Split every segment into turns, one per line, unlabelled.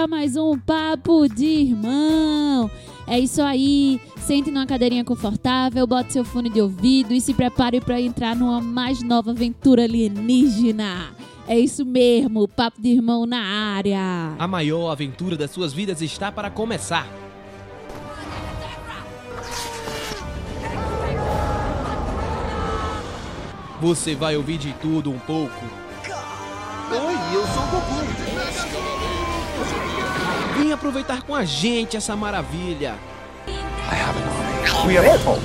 para mais um Papo de Irmão. É isso aí, sente numa cadeirinha confortável, bote seu fone de ouvido e se prepare para entrar numa mais nova aventura alienígena. É isso mesmo, Papo de Irmão na área.
A maior aventura das suas vidas está para começar. Você vai ouvir de tudo um pouco.
Oi, eu sou o Goku.
Aproveitar com a gente essa maravilha.
We are Apple.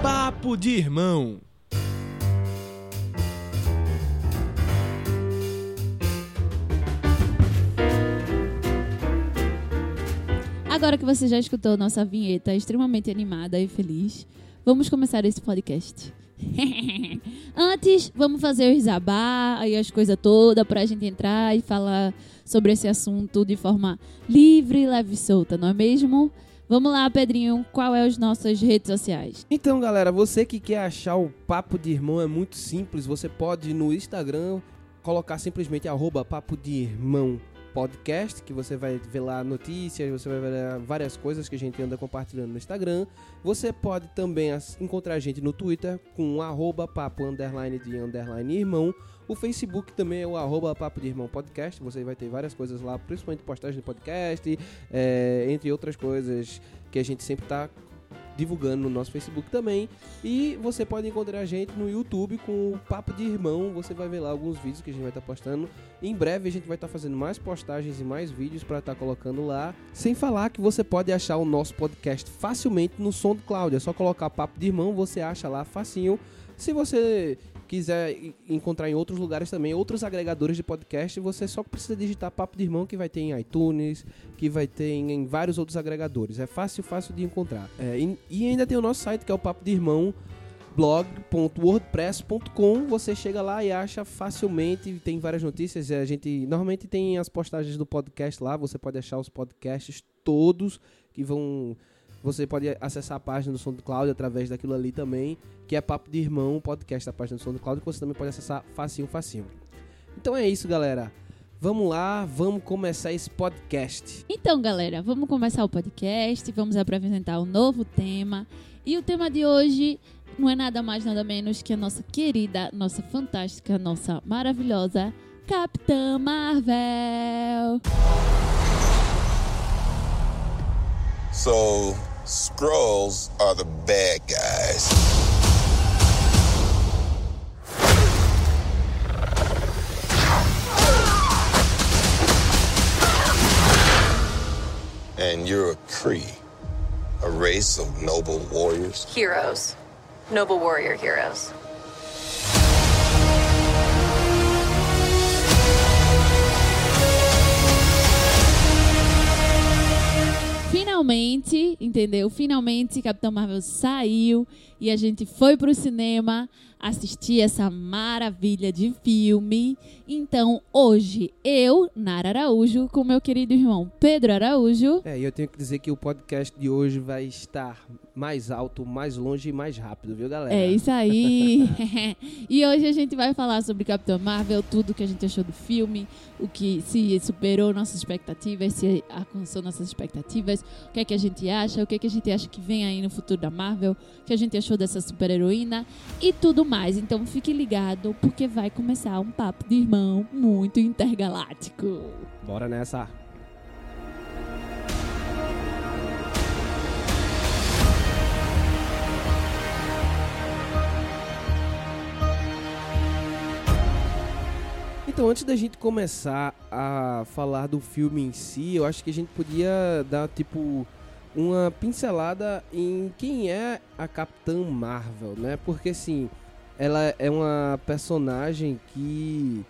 Papo de Irmão.
Agora que você já escutou nossa vinheta extremamente animada e feliz, vamos começar esse podcast. Antes, vamos fazer o Isabá e as coisas todas pra gente entrar e falar sobre esse assunto de forma livre, leve e solta, não é mesmo? Vamos lá, Pedrinho, qual é as nossas redes sociais?
Então, galera, você que quer achar o Papo de Irmão é muito simples. Você pode ir no Instagram colocar simplesmente arroba Papo de Irmão Podcast, que você vai ver lá notícias, você vai ver várias coisas que a gente anda compartilhando no Instagram. Você pode também encontrar a gente no Twitter com arroba papo underline de underline irmão. O Facebook também é o arroba papo de irmão podcast. Você vai ter várias coisas lá, principalmente postagem de podcast, é, entre outras coisas que a gente sempre está divulgando no nosso Facebook também. E você pode encontrar a gente no YouTube com o Papo de Irmão. Você vai ver lá alguns vídeos que a gente vai estar postando. Em breve a gente vai estar fazendo mais postagens e mais vídeos para estar colocando lá. Sem falar que você pode achar o nosso podcast facilmente no SoundCloud. É só colocar Papo de Irmão, você acha lá facinho. Se você quiser encontrar em outros lugares também, outros agregadores de podcast, você só precisa digitar Papo de Irmão que vai ter em iTunes, que vai ter em, em vários outros agregadores. É fácil, fácil de encontrar. É, e, e ainda tem o nosso site que é o Papo de Irmão blog.wordpress.com você chega lá e acha facilmente tem várias notícias a gente normalmente tem as postagens do podcast lá você pode achar os podcasts todos que vão você pode acessar a página do SoundCloud através daquilo ali também que é Papo de Irmão podcast da página do SoundCloud que você também pode acessar facinho facinho então é isso galera vamos lá vamos começar esse podcast
Então, galera, vamos começar o podcast, vamos apresentar um novo tema. E o tema de hoje não é nada mais, nada menos que a nossa querida, nossa fantástica, nossa maravilhosa Capitã Marvel.
So, Skrulls are the bad guys. And you're a Cree, a race of noble warriors.
Heroes. Noble warrior heroes.
Finalmente, entendeu? Finalmente Capitão Marvel saiu e a gente foi pro cinema assistir essa maravilha de filme. Então, hoje, eu, Nara Araújo, com meu querido irmão Pedro Araújo.
É, e eu tenho que dizer que o podcast de hoje vai estar mais alto, mais longe e mais rápido, viu, galera?
É isso aí. e hoje a gente vai falar sobre Capitão Marvel, tudo que a gente achou do filme, o que se superou nossas expectativas, se alcançou nossas expectativas, o que é que a gente acha, o que é que a gente acha que vem aí no futuro da Marvel, o que a gente achou dessa super-heroína e tudo mais. Então fique ligado, porque vai começar um papo de irmão muito intergaláctico.
Bora nessa. Antes da gente começar a falar do filme em si, eu acho que a gente podia dar, tipo, uma pincelada em quem é a Capitã Marvel, né? Porque, assim, ela é uma personagem que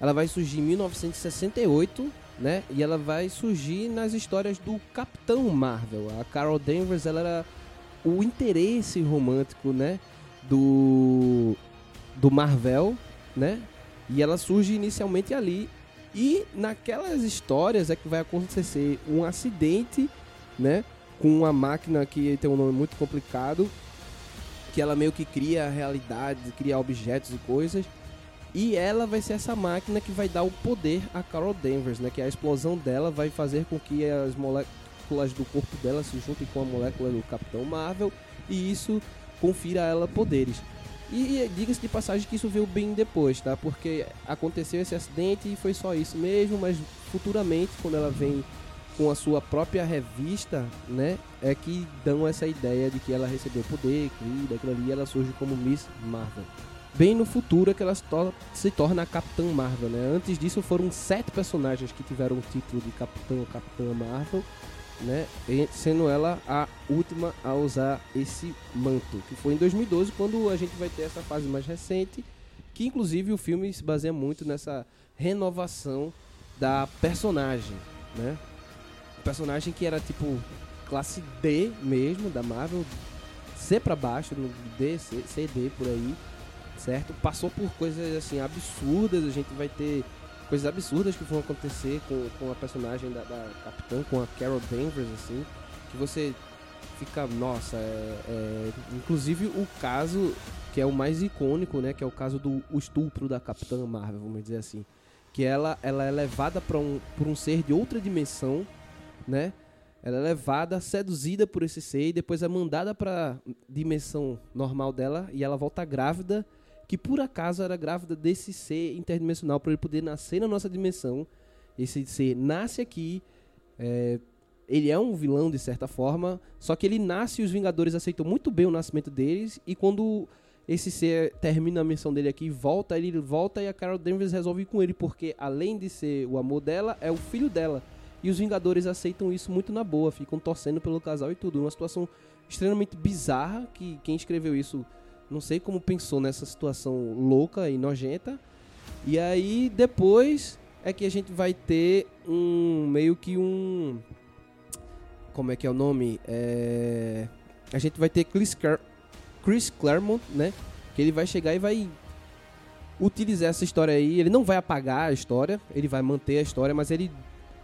ela vai surgir em 1968, né? E ela vai surgir nas histórias do Capitão Marvel. A Carol Danvers, ela era o interesse romântico, né? Do do Marvel, né? E ela surge inicialmente ali. E naquelas histórias é que vai acontecer um acidente, né? Com uma máquina que tem um nome muito complicado, que ela meio que cria realidades, cria objetos e coisas. E ela vai ser essa máquina que vai dar o poder a Carol Danvers, né? Que a explosão dela vai fazer com que as moléculas do corpo dela se juntem com a molécula do Capitão Marvel e isso confira a ela poderes. E, e diga-se de passagem que isso veio bem depois, tá? Porque aconteceu esse acidente e foi só isso mesmo, mas futuramente, quando ela vem com a sua própria revista, né? É que dão essa ideia de que ela recebeu poder, que daquilo ali ela surge como Miss Marvel. Bem no futuro é que ela se, to- se torna a Capitã Marvel, né? Antes disso foram sete personagens que tiveram o título de Capitã ou Capitã Marvel, né? Sendo ela a última a usar esse manto, que foi em 2012 quando a gente vai ter essa fase mais recente, que inclusive o filme se baseia muito nessa renovação da personagem, né? personagem que era tipo classe D mesmo da Marvel, C pra baixo, no D, C, C, D por aí, certo? Passou por coisas assim absurdas, a gente vai ter coisas absurdas que vão acontecer com, com a personagem da, da Capitã, com a Carol Danvers, assim, que você fica, nossa, é, é- inclusive o caso que é o mais icônico, né, que é o caso do o estupro da Capitã Marvel, vamos dizer assim, que ela, ela é levada para um, por um ser de outra dimensão, né? Ela é levada, seduzida por esse ser e depois é mandada para dimensão normal dela e ela volta grávida, que por acaso era grávida desse ser interdimensional para ele poder nascer na nossa dimensão. Esse ser nasce aqui, é, ele é um vilão de certa forma, só que ele nasce e os Vingadores aceitam muito bem o nascimento deles e quando esse ser termina a missão dele aqui, volta, ele volta e a Carol Danvers resolve ir com ele porque além de ser o amor dela, é o filho dela. E os Vingadores aceitam isso muito na boa, ficam torcendo pelo casal e tudo. Uma situação extremamente bizarra que quem escreveu isso não sei como pensou nessa situação louca e nojenta. E aí depois é que a gente vai ter um meio que um como é que é o nome? É... A gente vai ter Chris, Car- Chris Claremont, né? Que ele vai chegar e vai utilizar essa história aí. Ele não vai apagar a história, ele vai manter a história, mas ele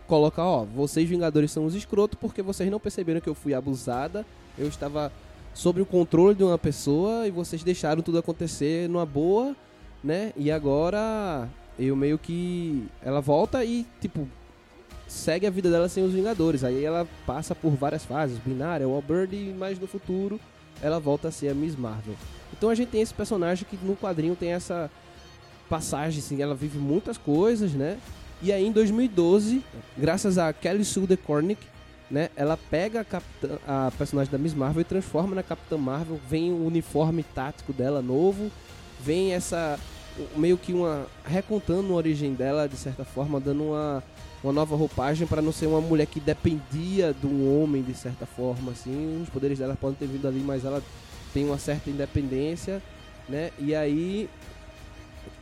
coloca, ó, vocês Vingadores são os escrotos porque vocês não perceberam que eu fui abusada. Eu estava sob o controle de uma pessoa e vocês deixaram tudo acontecer numa boa, né? E agora eu meio que ela volta e tipo segue a vida dela sem os Vingadores. Aí ela passa por várias fases, binária, Wallbird, e mais no futuro ela volta a ser a Miss Marvel. Então a gente tem esse personagem que no quadrinho tem essa passagem, assim, ela vive muitas coisas, né? E aí em 2012, graças a Kelly Sue DeCornick, né, ela pega a, capitã, a personagem da Miss Marvel e transforma na Capitã Marvel, vem o uniforme tático dela novo, vem essa meio que uma recontando a origem dela de certa forma, dando uma uma nova roupagem para não ser uma mulher que dependia de um homem de certa forma assim, os poderes dela podem ter vindo ali, mas ela tem uma certa independência, né? E aí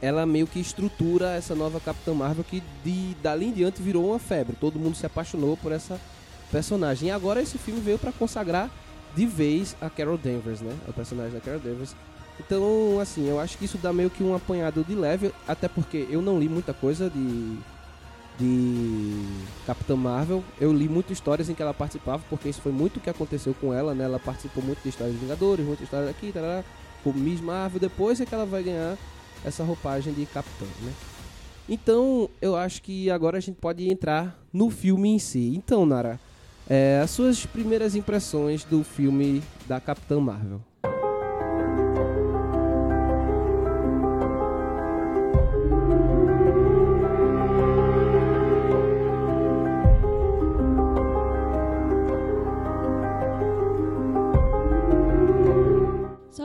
ela meio que estrutura essa nova Capitã Marvel que de dali em diante virou uma febre. Todo mundo se apaixonou por essa personagem. E agora esse filme veio para consagrar de vez a Carol Danvers, né? O personagem da Carol Danvers. Então, assim, eu acho que isso dá meio que um apanhado de leve, até porque eu não li muita coisa de de Capitã Marvel. Eu li muitas histórias em que ela participava, porque isso foi muito o que aconteceu com ela, né? Ela participou muito de histórias de Vingadores, muita história daqui, tarará, com Miss Marvel. Depois é que ela vai ganhar essa roupagem de Capitã, né? Então, eu acho que agora a gente pode entrar no filme em si. Então, Nara, é, as suas primeiras impressões do filme da Capitã Marvel.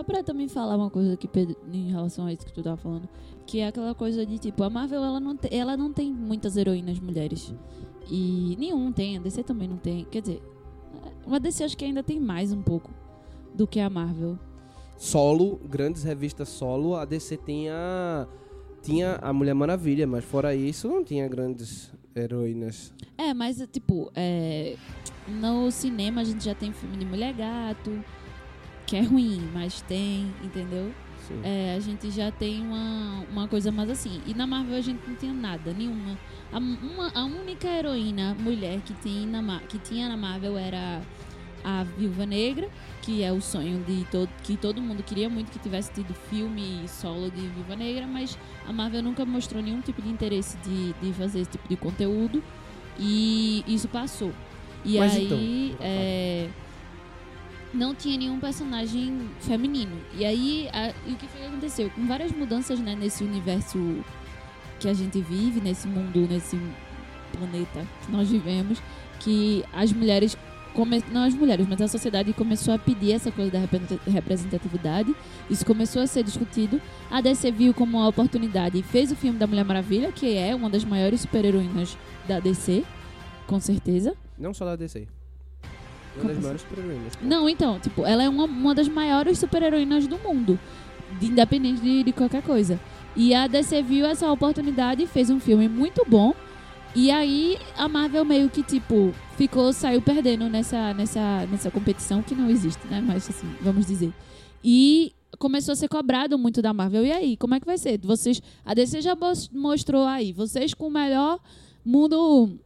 Pra também falar uma coisa aqui Pedro, em relação a isso que tu tava falando, que é aquela coisa de tipo, a Marvel ela não, te- ela não tem muitas heroínas mulheres. E nenhum tem, a DC também não tem. Quer dizer, a DC acho que ainda tem mais um pouco do que a Marvel.
Solo, grandes revistas solo, a DC tinha tinha a Mulher Maravilha, mas fora isso não tinha grandes heroínas.
É, mas tipo, é, no cinema a gente já tem filme de Mulher Gato, que é ruim, mas tem, entendeu? É, a gente já tem uma, uma coisa mais assim. E na Marvel a gente não tinha nada, nenhuma. A, uma, a única heroína mulher que, tem na, que tinha na Marvel era a Viúva Negra, que é o sonho de todo, que todo mundo queria muito que tivesse tido filme solo de Viúva Negra, mas a Marvel nunca mostrou nenhum tipo de interesse de, de fazer esse tipo de conteúdo e isso passou. E
Mas
aí
então,
é, não tinha nenhum personagem feminino. E aí a- e o que foi que aconteceu? Com várias mudanças né, nesse universo que a gente vive, nesse mundo, nesse planeta que nós vivemos, que as mulheres come- não as mulheres, mas a sociedade começou a pedir essa coisa da representa- representatividade. Isso começou a ser discutido. A DC viu como uma oportunidade e fez o filme da Mulher Maravilha, que é uma das maiores super-heroínas da DC, com certeza.
Não só da DC. Uma das maiores super-heroínas.
Não, então, tipo, ela é uma, uma das maiores super-heroínas do mundo, de- independente de, de qualquer coisa. E a DC viu essa oportunidade e fez um filme muito bom. E aí a Marvel meio que, tipo, ficou, saiu perdendo nessa, nessa, nessa competição que não existe, né? Mas assim, vamos dizer. E começou a ser cobrado muito da Marvel. E aí, como é que vai ser? Vocês. A DC já mos- mostrou aí, vocês com o melhor mundo.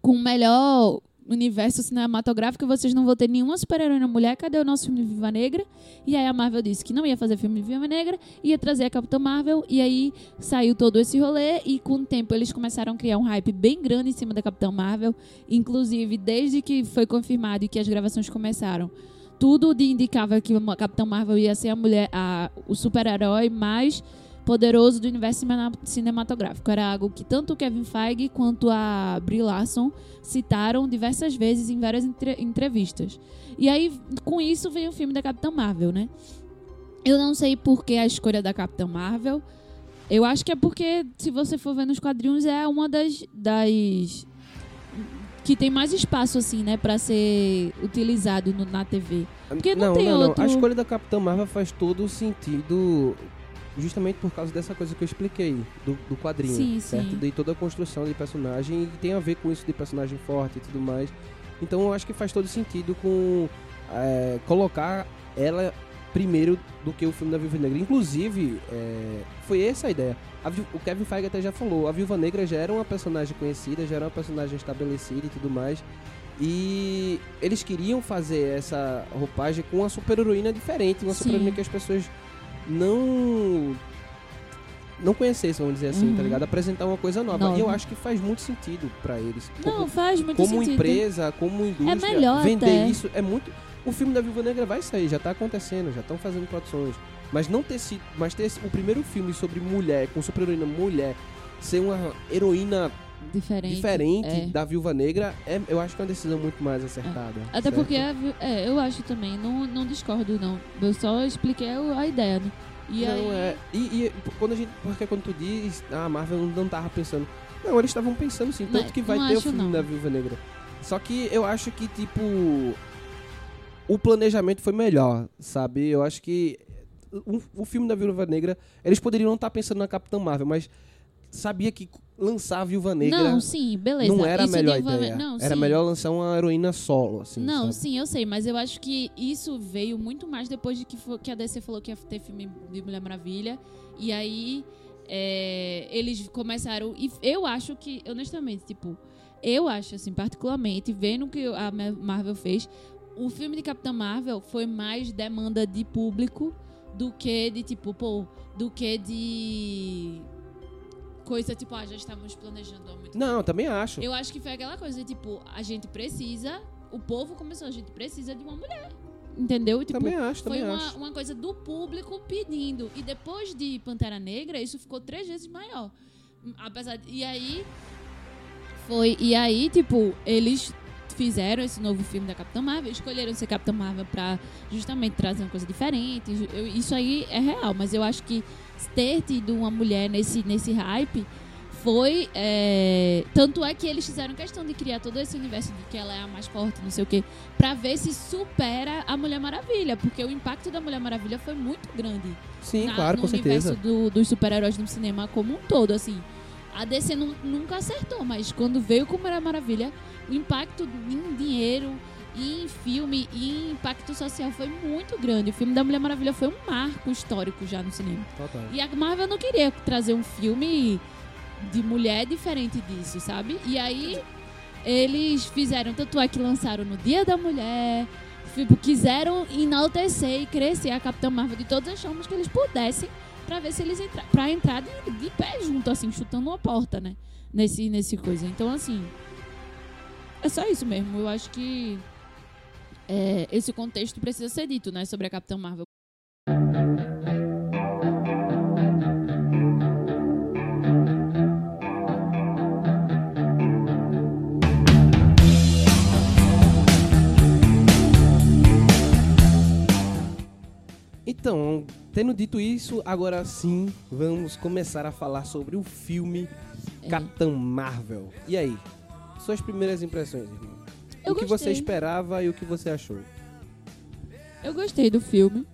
Com o melhor universo cinematográfico, vocês não vão ter nenhuma super-heroína mulher. Cadê o nosso filme de Viva Negra? E aí a Marvel disse que não ia fazer filme de Viva Negra, ia trazer a Capitã Marvel. E aí saiu todo esse rolê. E com o tempo eles começaram a criar um hype bem grande em cima da Capitã Marvel. Inclusive, desde que foi confirmado e que as gravações começaram. Tudo indicava que a Capitã Marvel ia ser a mulher, a, o super-herói mais poderoso do universo cinematográfico. Era algo que tanto o Kevin Feige quanto a Brie Larson citaram diversas vezes em várias entre- entrevistas. E aí, com isso, veio o filme da Capitã Marvel, né? Eu não sei por que a escolha da Capitã Marvel. Eu acho que é porque, se você for ver nos quadrinhos, é uma das. das que tem mais espaço, assim, né, pra ser utilizado no- na TV. Porque não tem outro-
A escolha da Capitã Marvel faz todo o sentido justamente por causa dessa coisa que eu expliquei do, do quadrinho,
Sim,
certo?
sim.
De toda a construção de personagem e tem a ver com isso de personagem forte e tudo mais. Então eu acho que faz todo sentido com é, colocar ela primeiro do que o filme da Viúva Negra. Inclusive, é, foi essa a ideia. A o Kevin Feige até já falou, a Viúva Negra já era uma personagem conhecida, já era uma personagem estabelecida e tudo mais. E eles queriam fazer essa roupagem com uma super-heroína diferente, uma super-heroína que as pessoas não não conhecessem, vamos dizer assim,
Uhum.
tá ligado? Apresentar uma coisa nova.
Nova.
E eu acho que faz muito sentido pra eles.
Não, faz muito
como
sentido.
empresa, como indústria,
melhor
vender
até.
isso é muito. O filme da Viúva Negra vai sair, já tá acontecendo, já estão fazendo produções. Mas não ter sido, mas ter o primeiro filme sobre mulher, com super-heroína mulher, ser uma heroína
Diferente.
diferente
é.
da Viúva Negra, é, eu acho que é uma decisão muito mais acertada.
Até
certo?
porque, é, eu acho também, não, não discordo, não. Eu só expliquei a ideia, né? E
não,
aí,
é. E, e quando a gente. Porque quando tu diz, ah, a Marvel não tava pensando. Não, eles estavam pensando sim, tanto
Não,
que vai ter o filme
não.
da Viúva Negra. Só que eu acho que, tipo. O planejamento foi melhor, sabe? Eu acho que. O, o filme da Viúva Negra, eles poderiam não estar pensando na Capitã Marvel, mas sabia que lançar a Viúva Negra
Não, sim, beleza.
não era a
Isso
melhor
de envolve-
ideia.
Não,
era
sim.
melhor lançar uma heroína solo, assim.
Não,
sabe?
sim, eu sei, mas eu acho que isso veio muito mais depois de que, que a DC falou que ia ter filme de Mulher Maravilha. E aí é, eles começaram. E eu acho que, honestamente, tipo, eu acho, assim, particularmente, vendo o que a Ma- Marvel fez, o filme de Capitã Marvel foi mais demanda de público do que de, tipo, pô, do que de. Coisa tipo, ah, já estávamos planejando há muito tempo.
Não, eu também acho.
Eu acho que foi aquela coisa, tipo, a gente precisa. O povo começou, a gente precisa de uma mulher. Entendeu? Tipo,
também acho,
foi
também
uma,
acho.
uma coisa do público pedindo. E depois de Pantera Negra, isso ficou três vezes maior. Apesar de, E aí. Foi. E aí, tipo, eles fizeram esse novo filme da Capitã Marvel, escolheram ser Capitã Marvel pra justamente trazer uma coisa diferente. Eu- isso aí é real, mas eu acho que ter tido uma mulher nesse, nesse hype foi. é, Tanto é que eles fizeram questão de criar todo esse universo de que ela é a mais forte, não sei o quê, pra ver se supera a Mulher Maravilha, porque o impacto da Mulher Maravilha foi muito grande
Sim,
na-
claro,
no
com certeza.
universo do- dos super-heróis no cinema como um todo, assim. A DC nu- nunca acertou, mas quando veio com Mulher Maravilha, o impacto em dinheiro, em filme e impacto social foi muito grande. O filme da Mulher Maravilha foi um marco histórico já no cinema.
Total.
E a Marvel não queria trazer um filme de mulher diferente disso, sabe? E aí eles fizeram, tanto é que lançaram no Dia da Mulher, Tipo, quiseram enaltecer e crescer a Capitã Marvel de todas as formas que eles pudessem pra ver se eles entrar, pra entrar de, de pé junto, assim, chutando uma porta, né? Nesse, nesse coisa. Então, assim, é só isso mesmo. Eu acho que é, esse contexto precisa ser dito, né? Sobre a Capitã Marvel.
Então, tendo dito isso, agora sim vamos começar a falar sobre o filme
É.
Capitão Marvel. E aí? Suas primeiras impressões, irmão?
Eu
o que
gostei.
você esperava e o que você achou?
Eu gostei do filme.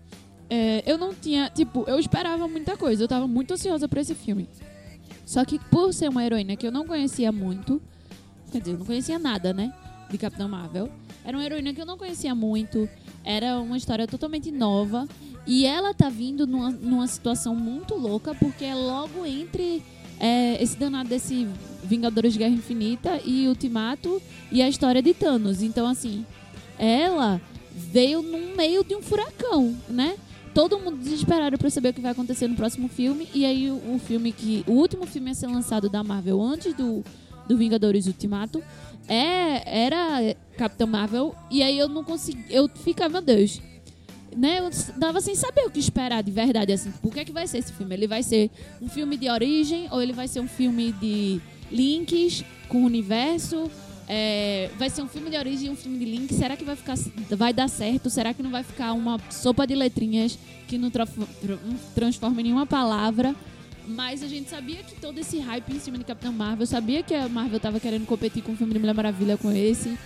É, eu não tinha. Tipo, eu esperava muita coisa. Eu tava muito ansiosa pra esse filme. Só que por ser uma heroína que eu não conhecia muito. Quer dizer, eu não conhecia nada, né? De Capitão Marvel. Era uma heroína que eu não conhecia muito. Era uma história totalmente nova. E ela tá vindo numa, numa situação muito louca, porque é logo entre é, esse danado desse Vingadores de Guerra Infinita e Ultimato e a história de Thanos. Então, assim, ela veio no meio de um furacão, né? Todo mundo desesperado pra saber o que vai acontecer no próximo filme. E aí o filme que. O último filme a ser lançado da Marvel antes do, do Vingadores Ultimato é, era Capitão Marvel. E aí eu não consegui. Eu ficava, meu Deus. Né, eu dava sem saber o que esperar de verdade, assim. Por que, é que vai ser esse filme? Ele vai ser um filme de origem ou ele vai ser um filme de links com o universo? É, vai ser um filme de origem e um filme de link. Será que vai ficar, vai dar certo? Será que não vai ficar uma sopa de letrinhas que não tra- tra- não transforma em nenhuma palavra? Mas a gente sabia que todo esse hype em cima de Capitão Marvel, sabia que a Marvel tava querendo competir com o filme de Mulher Maravilha com esse,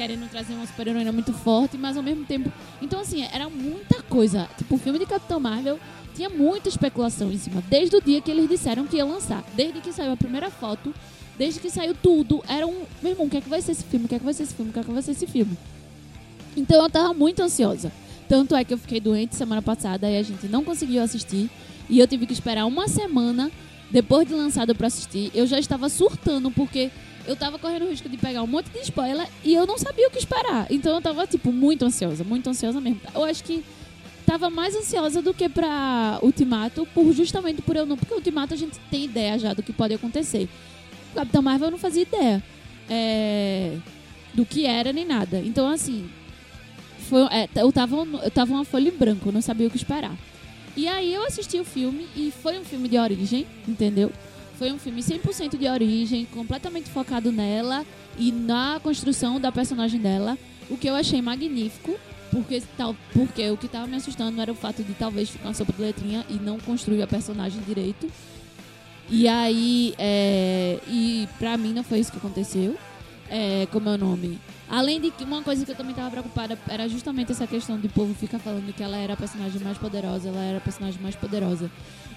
querendo trazer uma super-heroína muito forte, mas ao mesmo tempo. Então, assim, era muita coisa. Tipo, o filme de Capitão Marvel tinha muita especulação em cima, desde o dia que eles disseram que ia lançar. Desde que saiu a primeira foto, desde que saiu tudo, era um. Meu irmão, o que é que vai ser esse filme? O que é que vai ser esse filme? O que é que vai ser esse filme? Então eu tava muito ansiosa. Tanto é que eu fiquei doente semana passada e a gente não conseguiu assistir. E eu tive que esperar uma semana depois de lançado pra assistir. Eu já estava surtando porque eu tava correndo o risco de pegar um monte de spoiler e eu não sabia o que esperar. Então eu tava, tipo, muito ansiosa, muito ansiosa mesmo. Eu acho que tava mais ansiosa do que pra Ultimato, por, justamente por eu não. Porque Ultimato a gente tem ideia já do que pode acontecer. Capitão Marvel eu não fazia ideia é, do que era nem nada. Então, assim, foi, é, eu, tava, eu tava uma folha em branco, não sabia o que esperar. E aí eu assisti o filme e foi um filme de origem, entendeu? Foi um filme 100% de origem, completamente focado nela e na construção da personagem dela, o que eu achei magnífico, porque, tal, porque o que tava me assustando era o fato de talvez ficar de letrinha e não construir a personagem direito. E aí, é, e pra mim não foi isso que aconteceu. É, como é nome? Além de que uma coisa que eu também tava preocupada era justamente essa questão de o povo ficar falando que ela era a personagem mais poderosa, ela era a personagem mais poderosa.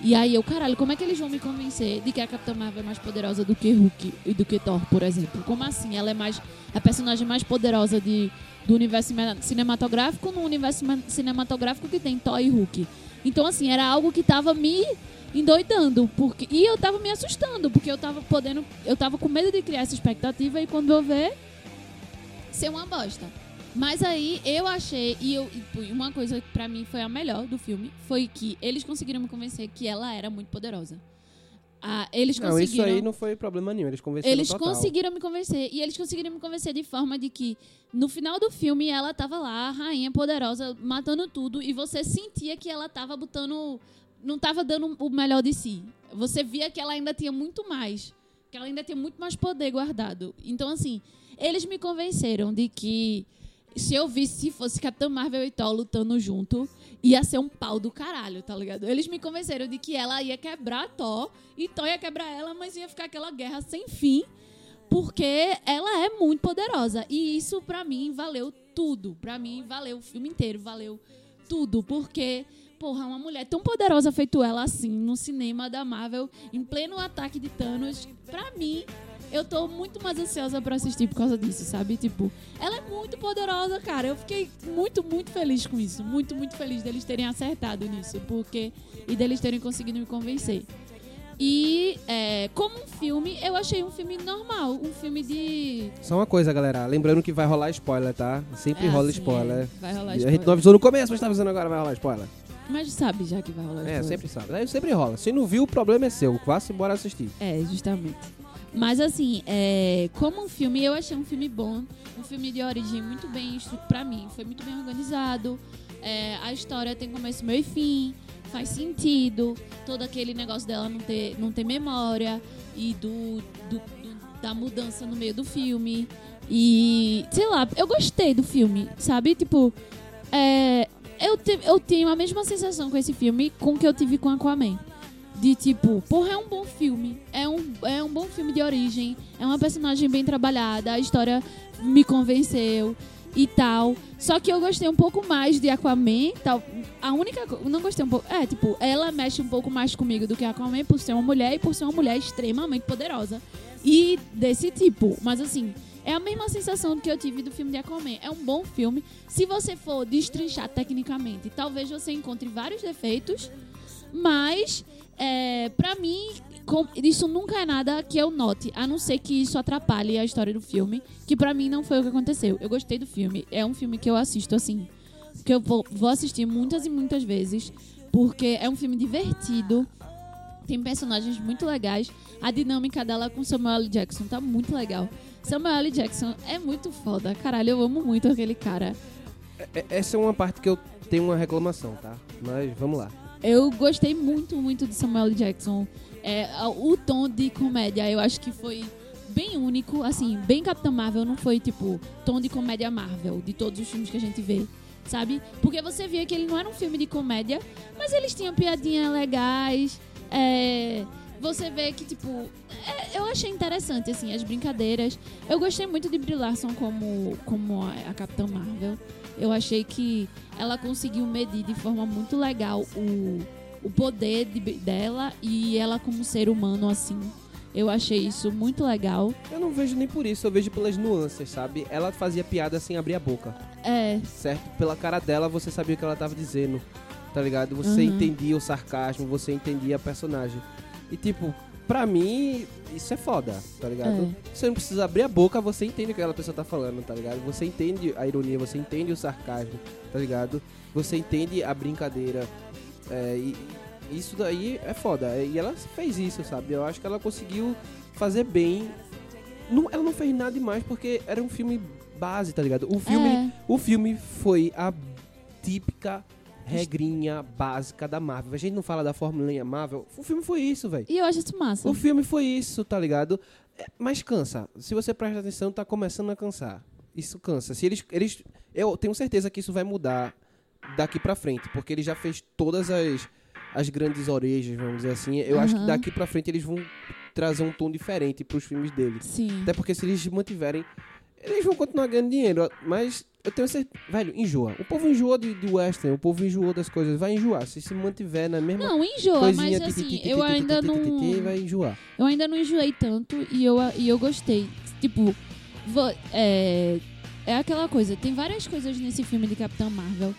E aí eu, caralho, como é que eles vão me convencer de que a Capitã Marvel é mais poderosa do que Hulk e do que Thor, por exemplo? Como assim? Ela é mais a personagem mais poderosa de, do universo cine- cinematográfico no universo cinematográfico que tem Thor e Hulk. Então, assim, era algo que tava me endoidando. Porque, e eu tava me assustando, porque eu tava podendo. Eu tava com medo de criar essa expectativa e quando eu ver, ser uma bosta. Mas aí eu achei, e eu, e uma coisa que pra mim foi a melhor do filme, foi que eles conseguiram me convencer que ela era muito poderosa. Ah, eles
Não,
conseguiram.
isso aí não foi problema nenhum. Eles convenceram
Eles
total.
conseguiram me convencer. E eles conseguiram me convencer de forma de que no final do filme ela tava lá, a rainha poderosa, matando tudo. E você sentia que ela tava botando. Não tava dando o melhor de si. Você via que ela ainda tinha muito mais. Que ela ainda tinha muito mais poder guardado. Então, assim, eles me convenceram de que se eu visse se fosse Capitão Marvel e Thor lutando junto, ia ser um pau do caralho, tá ligado? Eles me convenceram de que ela ia quebrar Thor e Thor ia quebrar ela, mas ia ficar aquela guerra sem fim, porque ela é muito poderosa. E isso pra mim valeu tudo. Pra mim valeu o filme inteiro, valeu tudo, porque porra, uma mulher tão poderosa feito ela assim no cinema da Marvel, em pleno ataque de Thanos, pra mim eu tô muito mais ansiosa pra assistir por causa disso, sabe? Tipo, ela é muito poderosa, cara. Eu fiquei muito, muito feliz com isso. Muito, muito feliz deles terem acertado nisso. Porque. E deles terem conseguido me convencer. E é, como um filme, eu achei um filme normal. Um filme de.
Só uma coisa, galera. Lembrando que vai rolar spoiler, tá? Sempre
É,
rola
assim,
spoiler.
é. Vai rolar
E A gente
spoiler.
não avisou no começo, mas tá avisando agora, vai rolar spoiler.
Mas sabe já que vai rolar
É, sempre sabe. Aí sempre rola. Se não viu, o problema é seu. Vá-se embora assistir.
É, justamente. Mas assim, é, como um filme, eu achei um filme bom. Um filme de origem muito bem, pra mim, foi muito bem organizado. É, a história tem começo, meio e fim. Faz sentido. Todo aquele negócio dela não ter, não ter memória. E do, do- do- da mudança no meio do filme. E, sei lá, eu gostei do filme, sabe? Tipo, é, eu, te- eu tenho a mesma sensação com esse filme com que eu tive com Aquaman. De tipo, porra, é um bom filme. É um, é um bom filme de origem. É uma personagem bem trabalhada. A história me convenceu e tal. Só que eu gostei um pouco mais de Aquaman. Tal. A única. Não gostei um pouco. É, tipo, ela mexe um pouco mais comigo do que Aquaman por ser uma mulher e por ser uma mulher extremamente poderosa. E desse tipo. Mas assim. É a mesma sensação que eu tive do filme de Aquaman. É um bom filme. Se você for destrinchar tecnicamente, talvez você encontre vários defeitos. Mas, é, pra mim, isso nunca é nada que eu note, a não ser que isso atrapalhe a história do filme, que pra mim não foi o que aconteceu. Eu gostei do filme, é um filme que eu assisto assim, que eu vou, vou assistir muitas e muitas vezes, porque é um filme divertido, tem personagens muito legais, a dinâmica dela com Samuel L. Jackson tá muito legal. Samuel L. Jackson é muito foda, caralho, eu amo muito aquele cara.
É- Essa é uma parte que eu tenho uma reclamação, tá? Mas vamos lá.
Eu gostei muito, muito de Samuel L. Jackson. É, o tom de comédia, eu acho que foi bem único, assim, bem Capitã Marvel, não foi tipo tom de comédia Marvel, de todos os filmes que a gente vê, sabe? Porque você via que ele não era um filme de comédia, mas eles tinham piadinhas legais. é, você vê que, tipo, é, eu achei interessante, assim, as brincadeiras. Eu gostei muito de Brie Larson como, como a, a Capitã Marvel. Eu achei que ela conseguiu medir de forma muito legal o, o poder de- dela e ela como ser humano, assim. Eu achei isso muito legal.
Eu não vejo nem por isso, eu vejo pelas nuances, sabe? Ela fazia piada sem abrir a boca,
É,
certo? Pela cara dela você sabia o que ela tava dizendo, tá ligado? Você
Uhum.
entendia o sarcasmo, você entendia a personagem. E tipo, pra mim, isso é foda, tá ligado? Você não precisa abrir a boca, você entende o que aquela pessoa tá falando, tá ligado? Você entende a ironia, você entende o sarcasmo, tá ligado? Você entende a brincadeira. É, e e isso daí é foda. E ela fez isso, sabe? Eu acho que ela conseguiu fazer bem. Não, ela não fez nada demais porque era um filme base, tá ligado? O filme,
é.
o filme foi a típica regrinha básica da Marvel. A gente não fala da formulinha Marvel. O filme foi isso, velho.
E eu acho isso massa.
O filme foi isso, tá ligado? É, mas cansa. Se você presta atenção, tá começando a cansar. Isso cansa. Se eles, eles, eu tenho certeza que isso vai mudar daqui pra frente, porque ele já fez todas as, as grandes orejas, vamos dizer assim. Eu acho que daqui pra frente eles vão trazer um tom diferente pros filmes dele.
Sim.
Até porque se eles mantiverem, eles vão continuar ganhando dinheiro. Mas eu tenho certeza. Velho, enjoa. O povo enjoou de, de western, o povo enjoou das coisas. Vai enjoar. Se se mantiver na mesma
Não, enjoa, mas assim, eu ainda não.
Vai enjoar.
Eu ainda não enjoei tanto e eu, e eu gostei. Tipo, é, é aquela coisa, tem várias coisas nesse filme de Capitã Marvel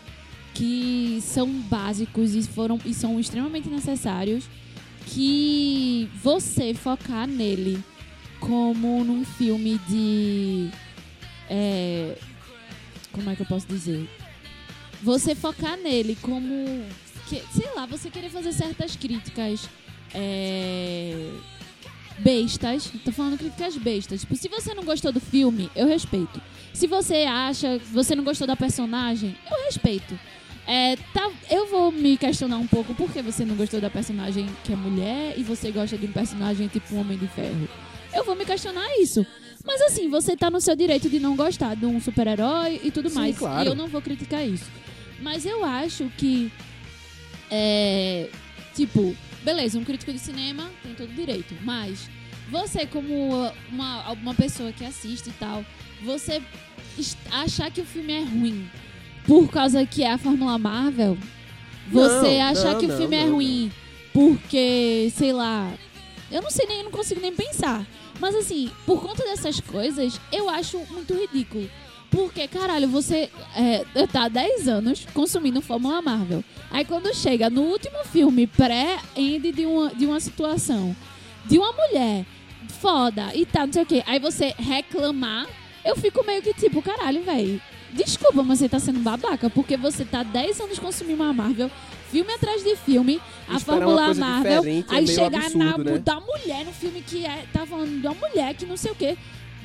que são básicos e foram e são extremamente necessários que você focar nele como num filme de é, como é que eu posso dizer você focar nele como que, sei lá você querer fazer certas críticas é, bestas. Tô falando críticas bestas. Tipo, se você não gostou do filme, eu respeito. Se você acha você não gostou da personagem, eu respeito. É, tá, eu vou me questionar um pouco por que você não gostou da personagem que é mulher e você gosta de um personagem tipo um Homem de Ferro. Eu vou me questionar isso. Mas assim, você tá no seu direito de não gostar de um super-herói e tudo
Sim,
mais.
claro.
E eu não vou criticar isso. Mas eu acho que. É. Tipo, beleza, um crítico de cinema tem todo o direito. Mas você, como uma, uma pessoa que assiste e tal, você achar que o filme é ruim por causa que é a Fórmula Marvel, você
Não,
achar
não,
que o
não,
filme é
não,
ruim porque, sei lá. Eu não sei nem, eu não consigo nem pensar. Mas assim, por conta dessas coisas, eu acho muito ridículo. Porque, caralho, você é, tá há 10 anos consumindo Fórmula Marvel. Aí quando chega no último filme, pré-end de uma, de uma situação, de uma mulher foda e tal, não sei o quê, aí você reclamar, eu fico meio que tipo, caralho, velho. Desculpa, mas você tá sendo babaca, porque você tá 10 anos consumindo a Marvel, filme atrás de filme, a Fórmula Marvel,
é
aí
meio
chegar na
absurdo, né?
da mulher no filme que é, tá falando de uma mulher que não sei o quê.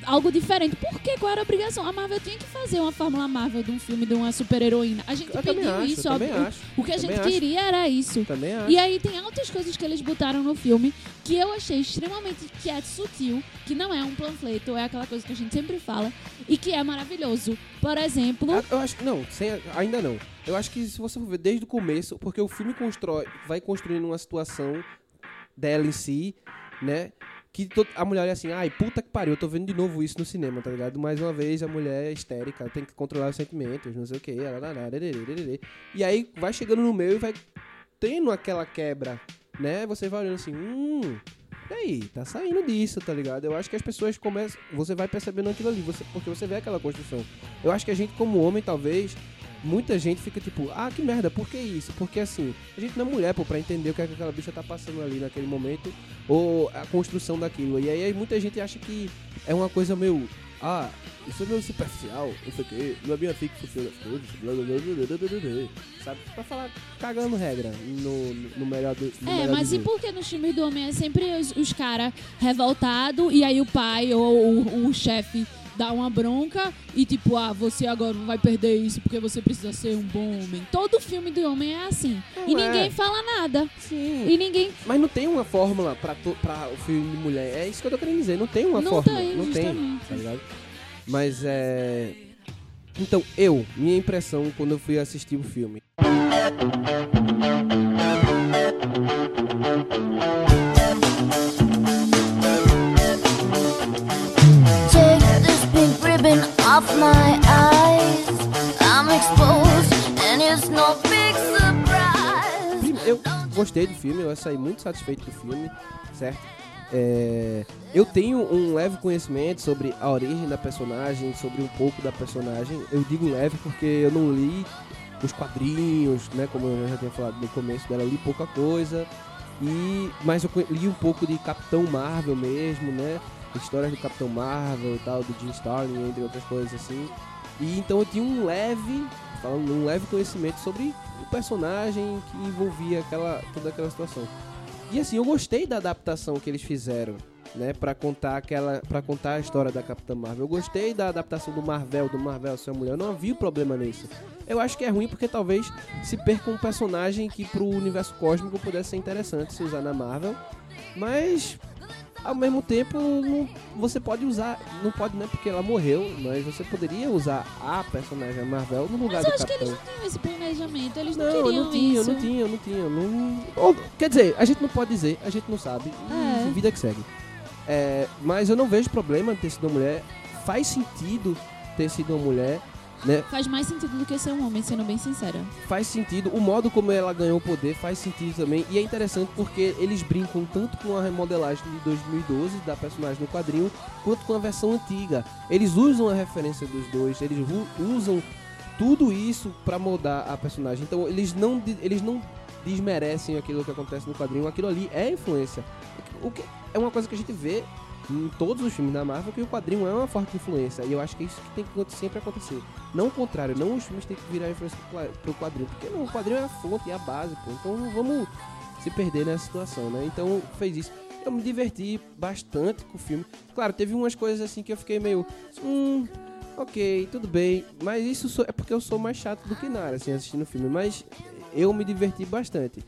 Algo diferente. Por quê? Qual era a obrigação? A Marvel tinha que fazer uma Fórmula Marvel de um filme de uma super-heroína. A gente
Eu
pediu
acho,
isso, óbvio.
acho.
O que a gente
acho.
queria era isso.
Também acho.
E aí tem outras coisas que eles botaram no filme que eu achei extremamente que é sutil, que não é um panfleto, é aquela coisa que a gente sempre fala, e que é maravilhoso. Por exemplo,
Eu acho que não, sem- ainda não. Eu acho que se você for ver desde o começo, porque o filme constrói, vai construindo uma situação dela em si, né? Que a mulher olha assim, ai, puta que pariu, eu tô vendo de novo isso no cinema, tá ligado? Mais uma vez a mulher é histérica, tem que controlar os sentimentos, não sei o que, e aí vai chegando no meio e vai tendo aquela quebra, né? Você vai olhando assim, hum, e aí, tá saindo disso, tá ligado? Eu acho que as pessoas começam, você vai percebendo aquilo ali, você, porque você vê aquela construção. Eu acho que a gente, como homem, talvez, muita gente fica tipo, ah, que merda, por que isso? Porque assim, a gente não é mulher, pô, pra entender o que, é que aquela bicha tá passando ali naquele momento, ou a construção daquilo. E aí muita gente acha que é uma coisa meio, ah, isso é meio superficial, não sei o quê, não é bem assim que funciona as coisas, blá, blá, blá, blá, blá, blá, blá, sabe? Pra falar cagando regra, no, no melhor do no
É,
melhor
mas e por que nos filmes do homem é sempre os, os caras revoltados e aí o pai ou o, o chefe dá uma bronca e tipo, ah, você agora vai perder isso porque você precisa ser um bom homem. Todo filme do homem é assim. e
Não é.
ninguém fala nada.
Sim.
E ninguém.
Mas não tem uma fórmula pra, to- pra o filme de mulher. É isso que eu tô querendo dizer. Não tem uma
Não
fórmula.
tem,
não tem, tá? Mas é. Então, eu, minha impressão quando eu fui assistir o filme.
Ribbon off my eyes. I'm exposed, and it's no big surprise.
Eu gostei do filme, eu saí muito satisfeito do filme, certo? É, eu tenho um leve conhecimento sobre a origem da personagem, sobre um pouco da personagem. Eu digo leve porque eu não li os quadrinhos, né? Como eu já tinha falado no começo dela, li pouca coisa. E, mas eu li um pouco de Capitão Marvel mesmo, né? Histórias do Capitão Marvel e tal, do Jim Starlin, entre outras coisas assim. E então eu tinha um leve, falando um leve conhecimento sobre o personagem que envolvia aquela toda aquela situação. E assim, eu gostei da adaptação que eles fizeram, né, para contar aquela para contar a história da Capitã Marvel. Eu gostei da adaptação do Marvel, do Marvel ser uma mulher. Eu não havia problema nisso. Eu acho que é ruim porque talvez se perca um personagem que pro universo cósmico pudesse ser interessante se usar na Marvel, mas ao mesmo tempo não- você pode usar, não pode né, porque ela morreu, mas você poderia usar a personagem Marvel no lugar
Mas eu
do
acho que
Capitão.
eles não tinham esse planejamento, eles não,
Não, eu
queriam
não tinha, eu
isso.
não tinha, eu não tinha. eu Não... Ou, quer dizer, a gente não pode dizer, a gente não sabe.
É.
Vida que segue. É, mas eu não vejo problema em ter sido uma mulher. Faz sentido ter sido uma mulher, né?
Faz mais sentido do que ser um homem, sendo bem sincera.
Faz sentido. O modo como ela ganhou o poder faz sentido também. E é interessante porque eles brincam tanto com a remodelagem de 2012 da personagem no quadrinho, quanto com a versão antiga. Eles usam a referência dos dois, eles usam tudo isso pra moldar a personagem. Então eles não, eles não desmerecem aquilo que acontece no quadrinho. Aquilo ali é influência. O que é uma coisa que a gente vê em todos os filmes da Marvel que o quadrinho é uma forte influência. E eu acho que é isso que tem que sempre acontecer. Não o contrário, não os filmes têm que virar influência pro qua- pro quadrinho. Porque não, o quadrinho é a fonte, é a base, pô. Então não vamos se perder nessa situação, né? Então fez isso. Eu me diverti bastante com o filme. Claro, teve umas coisas assim que eu fiquei meio. Hum, ok, tudo bem. Mas isso é porque eu sou mais chato do que nada, assim, assistindo o filme. Mas eu me diverti bastante.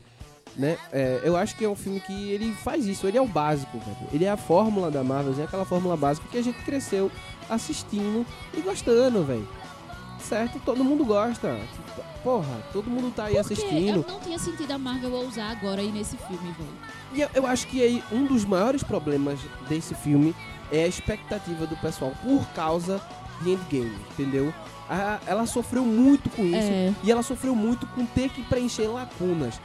Né? É, eu acho que é um filme que ele faz isso, ele é o básico, velho. Ele é a fórmula da Marvel, é aquela fórmula básica que a gente cresceu assistindo e gostando, velho. Certo? Todo mundo gosta. Porra, todo mundo tá aí
Porque
assistindo.
eu não tinha sentido a Marvel ousar agora aí nesse filme, velho.
E eu, eu acho que aí um dos maiores problemas desse filme é a expectativa do pessoal por causa de Endgame, entendeu? A- ela sofreu muito com isso
É.
e ela sofreu muito com ter que preencher lacunas.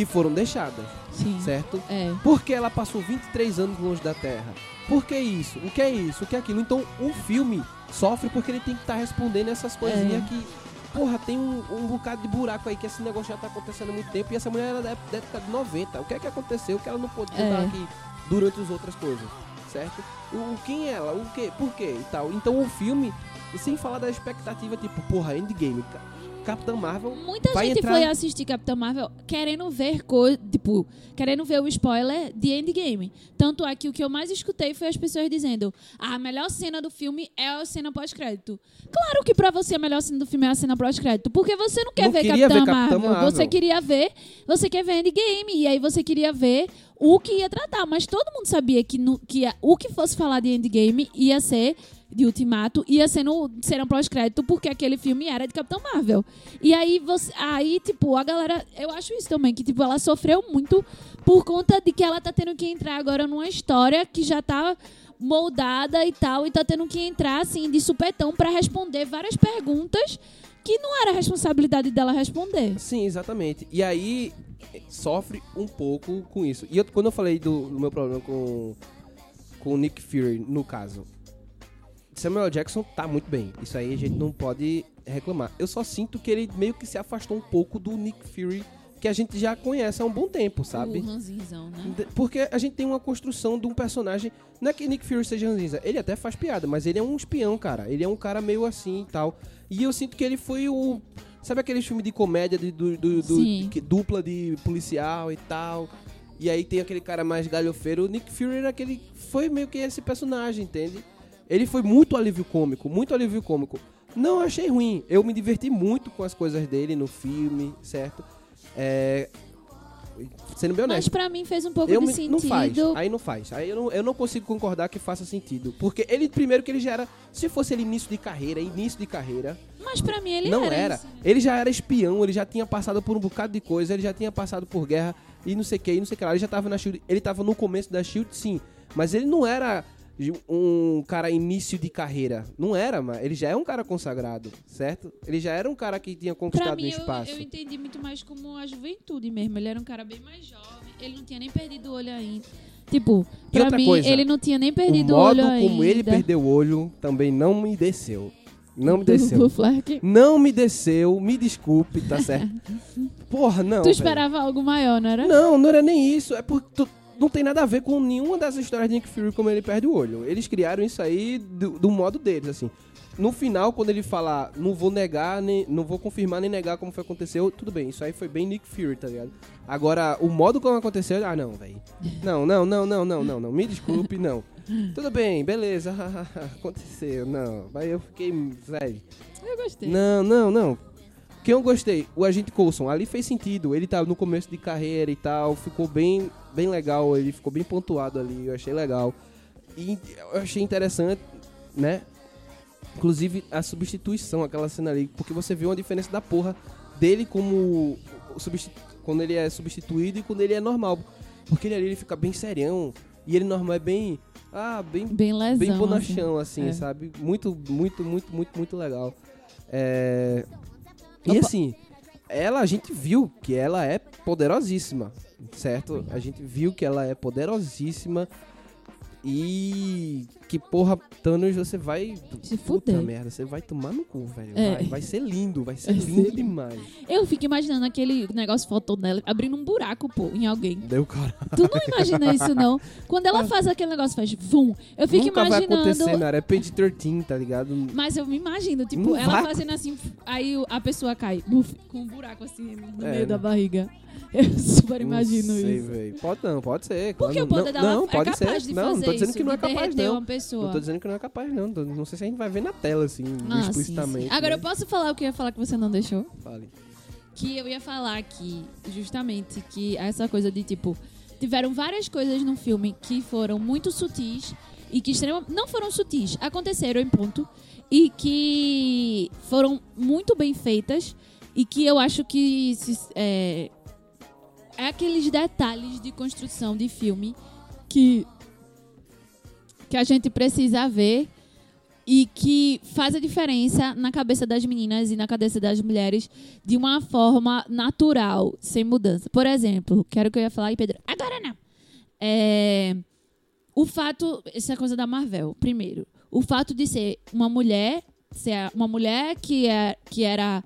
Que foram deixadas,
Sim.
certo?
É.
Porque ela passou 23 anos longe da Terra. Por que isso? O que é isso? O que é aquilo? Então o filme sofre porque ele tem que estar respondendo essas coisinhas
É.
que. Porra, tem um, um bocado de buraco aí que esse negócio já tá acontecendo há muito tempo e essa mulher era da ép- da época de 90. O que é que aconteceu que ela não pôde
É.
contar aqui durante as outras coisas? Certo? O, quem é ela? O que? Por quê? E tal. Então o filme, e sem falar da expectativa, tipo, porra, Endgame. Ca- Capitã Marvel.
Muita
vai
gente
entrar-
foi assistir Capitão Marvel querendo ver coisa, tipo, querendo ver o spoiler de Endgame. Tanto é que o que eu mais escutei foi as pessoas dizendo: "Ah, a melhor cena do filme é a cena pós-crédito". Claro que pra você a melhor cena do filme é a cena pós-crédito, porque você não quer
Não
ver Capitão,
ver Capitã
Marvel.
Marvel.
Você queria ver, você quer ver Endgame e aí você queria ver o que ia tratar, mas todo mundo sabia que, no, que a- o que fosse falar de Endgame ia ser de Ultimato ia ser no cena pós-crédito porque aquele filme era de Capitão Marvel. E aí você, aí tipo, a galera, eu acho isso também que tipo ela sofreu muito por conta de que ela tá tendo que entrar agora numa história que já tá moldada e tal e tá tendo que entrar assim de supetão pra responder várias perguntas que não era responsabilidade dela responder.
Sim, exatamente. E aí sofre um pouco com isso. E eu- quando eu falei do, do meu problema com, com Nick Fury, no caso, Samuel Jackson tá muito bem. Isso aí a gente não pode reclamar. Eu só sinto que ele meio que se afastou um pouco do Nick Fury que a gente já conhece há um bom tempo, sabe?
O ranzinzão, né?
De- Porque a gente tem uma construção de um personagem. Não é que Nick Fury seja ranzinza, ele até faz piada, mas ele é um espião, cara. Ele é um cara meio assim e tal. E eu sinto que ele foi o. Sabe aquele filme de comédia de, do, do- do- que- dupla de policial e tal? E aí tem aquele cara mais galhofeiro. O Nick Fury era aquele. Foi meio que esse personagem, entende? Ele foi muito alívio cômico, muito alívio cômico. Não achei ruim. Eu me diverti muito com as coisas dele no filme, certo? É. Sendo bem
Mas
honesto.
pra mim fez um pouco
Eu
de
me-
sentido.
não faz, aí não faz. Aí eu não, eu não consigo concordar que faça sentido. Porque ele, primeiro que ele já era, se fosse ele início de carreira, início de carreira,
Mas pra mim ele
não
era.
era.
isso?
Ele já era espião, ele já tinha passado por um bocado de coisa, ele já tinha passado por guerra e não sei o que, e não sei o que lá. Ele já tava na Shield, ele tava no começo da Shield, sim. Mas ele não era um cara início de carreira. Não era, mas ele já é um cara consagrado, certo? Ele já era um cara que tinha conquistado
mim,
o
eu,
espaço.
eu entendi muito mais como a juventude mesmo. Ele era um cara bem mais jovem. Ele não tinha nem perdido o olho ainda. Tipo,
E
pra mim,
coisa,
ele não tinha nem
o
perdido o,
modo
olho ainda.
como ele perdeu o olho também não me desceu. Não me desceu. Não me desceu, me desculpe, tá certo? Porra, não.
tu esperava algo maior, não era?
Não, não era nem isso. É porque tu- não tem nada a ver com nenhuma das histórias de Nick Fury como ele perde o olho. Eles criaram isso aí do, do modo deles, assim. No final, quando ele falar, não vou negar, nem, não vou confirmar nem negar como foi aconteceu, tudo bem, isso aí foi bem Nick Fury, tá ligado? Agora, o modo como aconteceu, ah, não, velho. Não, não, não, não, não, não, não. Me desculpe, não. Tudo bem, beleza. aconteceu, não. Aí eu fiquei, velho.
Eu gostei.
Não, não, não. Quem eu gostei? O Agente Coulson. Ali fez sentido. Ele tava no começo de carreira e tal. Ficou bem, bem legal. Ele ficou bem pontuado ali. Eu achei legal. E eu achei interessante, né? Inclusive a substituição, aquela cena ali. Porque você vê uma diferença da porra dele como. Quando ele é substituído e quando ele é normal. Porque ele ali ele fica bem serião. E ele normal é bem. Ah, bem
Bem lesão.
bem
assim.
bonachão, assim,
É.
sabe? Muito, muito, muito, muito, muito legal. É... E
Opa.
assim, ela, a gente viu que ela é poderosíssima, certo? A gente viu que ela é poderosíssima e que, porra, Thanos, você vai...
Se
Puta
fuder.
merda, você vai tomar no cu, velho.
É.
Vai, vai ser lindo, vai ser
Vai
lindo demais.
Eu fico imaginando aquele negócio foto dela abrindo um buraco, pô, em alguém.
Deu cara.
Tu não imagina isso, não? Quando ela faz aquele negócio, faz vum. Eu fico
Nunca vai
imaginando.
acontecer, né? É Page 13, tá ligado?
Mas eu me imagino, tipo, ela
vai.
fazendo assim, aí a pessoa cai buf, com um buraco assim no
É,
meio
né?
da barriga. Eu super imagino
não sei,
isso.
velho. Pode não, pode ser.
Porque
claro.
o poder
não,
dela
não,
é
pode
capaz
ser.
de
não,
fazer
não tô dizendo
isso,
que não é capaz, não.
Pessoa.
Não tô dizendo que não é capaz, não. Não sei se a gente vai ver na tela, assim,
Ah, sim,
explicitamente.
sim. Agora eu
né?
posso falar o que eu ia falar que você não deixou?
Fale.
Que eu ia falar aqui, justamente, que essa coisa de tipo. Tiveram várias coisas no filme que foram muito sutis e que extrema, não foram sutis, aconteceram em ponto e que foram muito bem feitas e que eu acho que é, é aqueles detalhes de construção de filme que que a gente precisa ver e que faz a diferença na cabeça das meninas e na cabeça das mulheres de uma forma natural, sem mudança. Por exemplo, quero que eu ia falar aí, Pedro. Agora não. É, o fato, essa coisa da Marvel, primeiro, o fato de ser uma mulher, ser uma mulher que, é, que era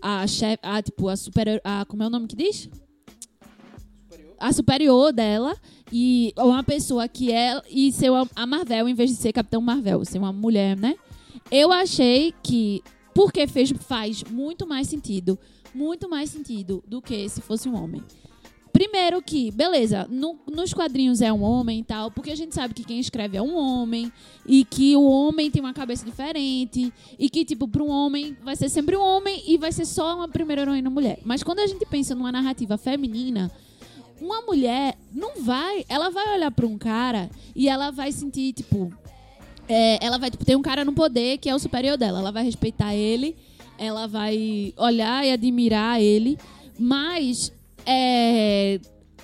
a chefe, a, tipo, a super, a, como é o nome que diz? A superior dela e uma pessoa que é e ser a Marvel em vez de ser Capitão Marvel, ser uma mulher, né? Eu achei que porque fez faz muito mais sentido, muito mais sentido do que se fosse um homem. Primeiro que, beleza, no- nos quadrinhos é um homem e tal, porque a gente sabe que quem escreve é um homem e que o homem tem uma cabeça diferente e que, tipo, para um homem vai ser sempre um homem e vai ser só uma primeira heroína mulher. Mas quando a gente pensa numa narrativa feminina, uma mulher não vai, ela vai olhar para um cara e ela vai sentir, tipo, é, ela vai tipo, ter um cara no poder que é o superior dela. Ela vai respeitar ele, ela vai olhar e admirar ele, mas é,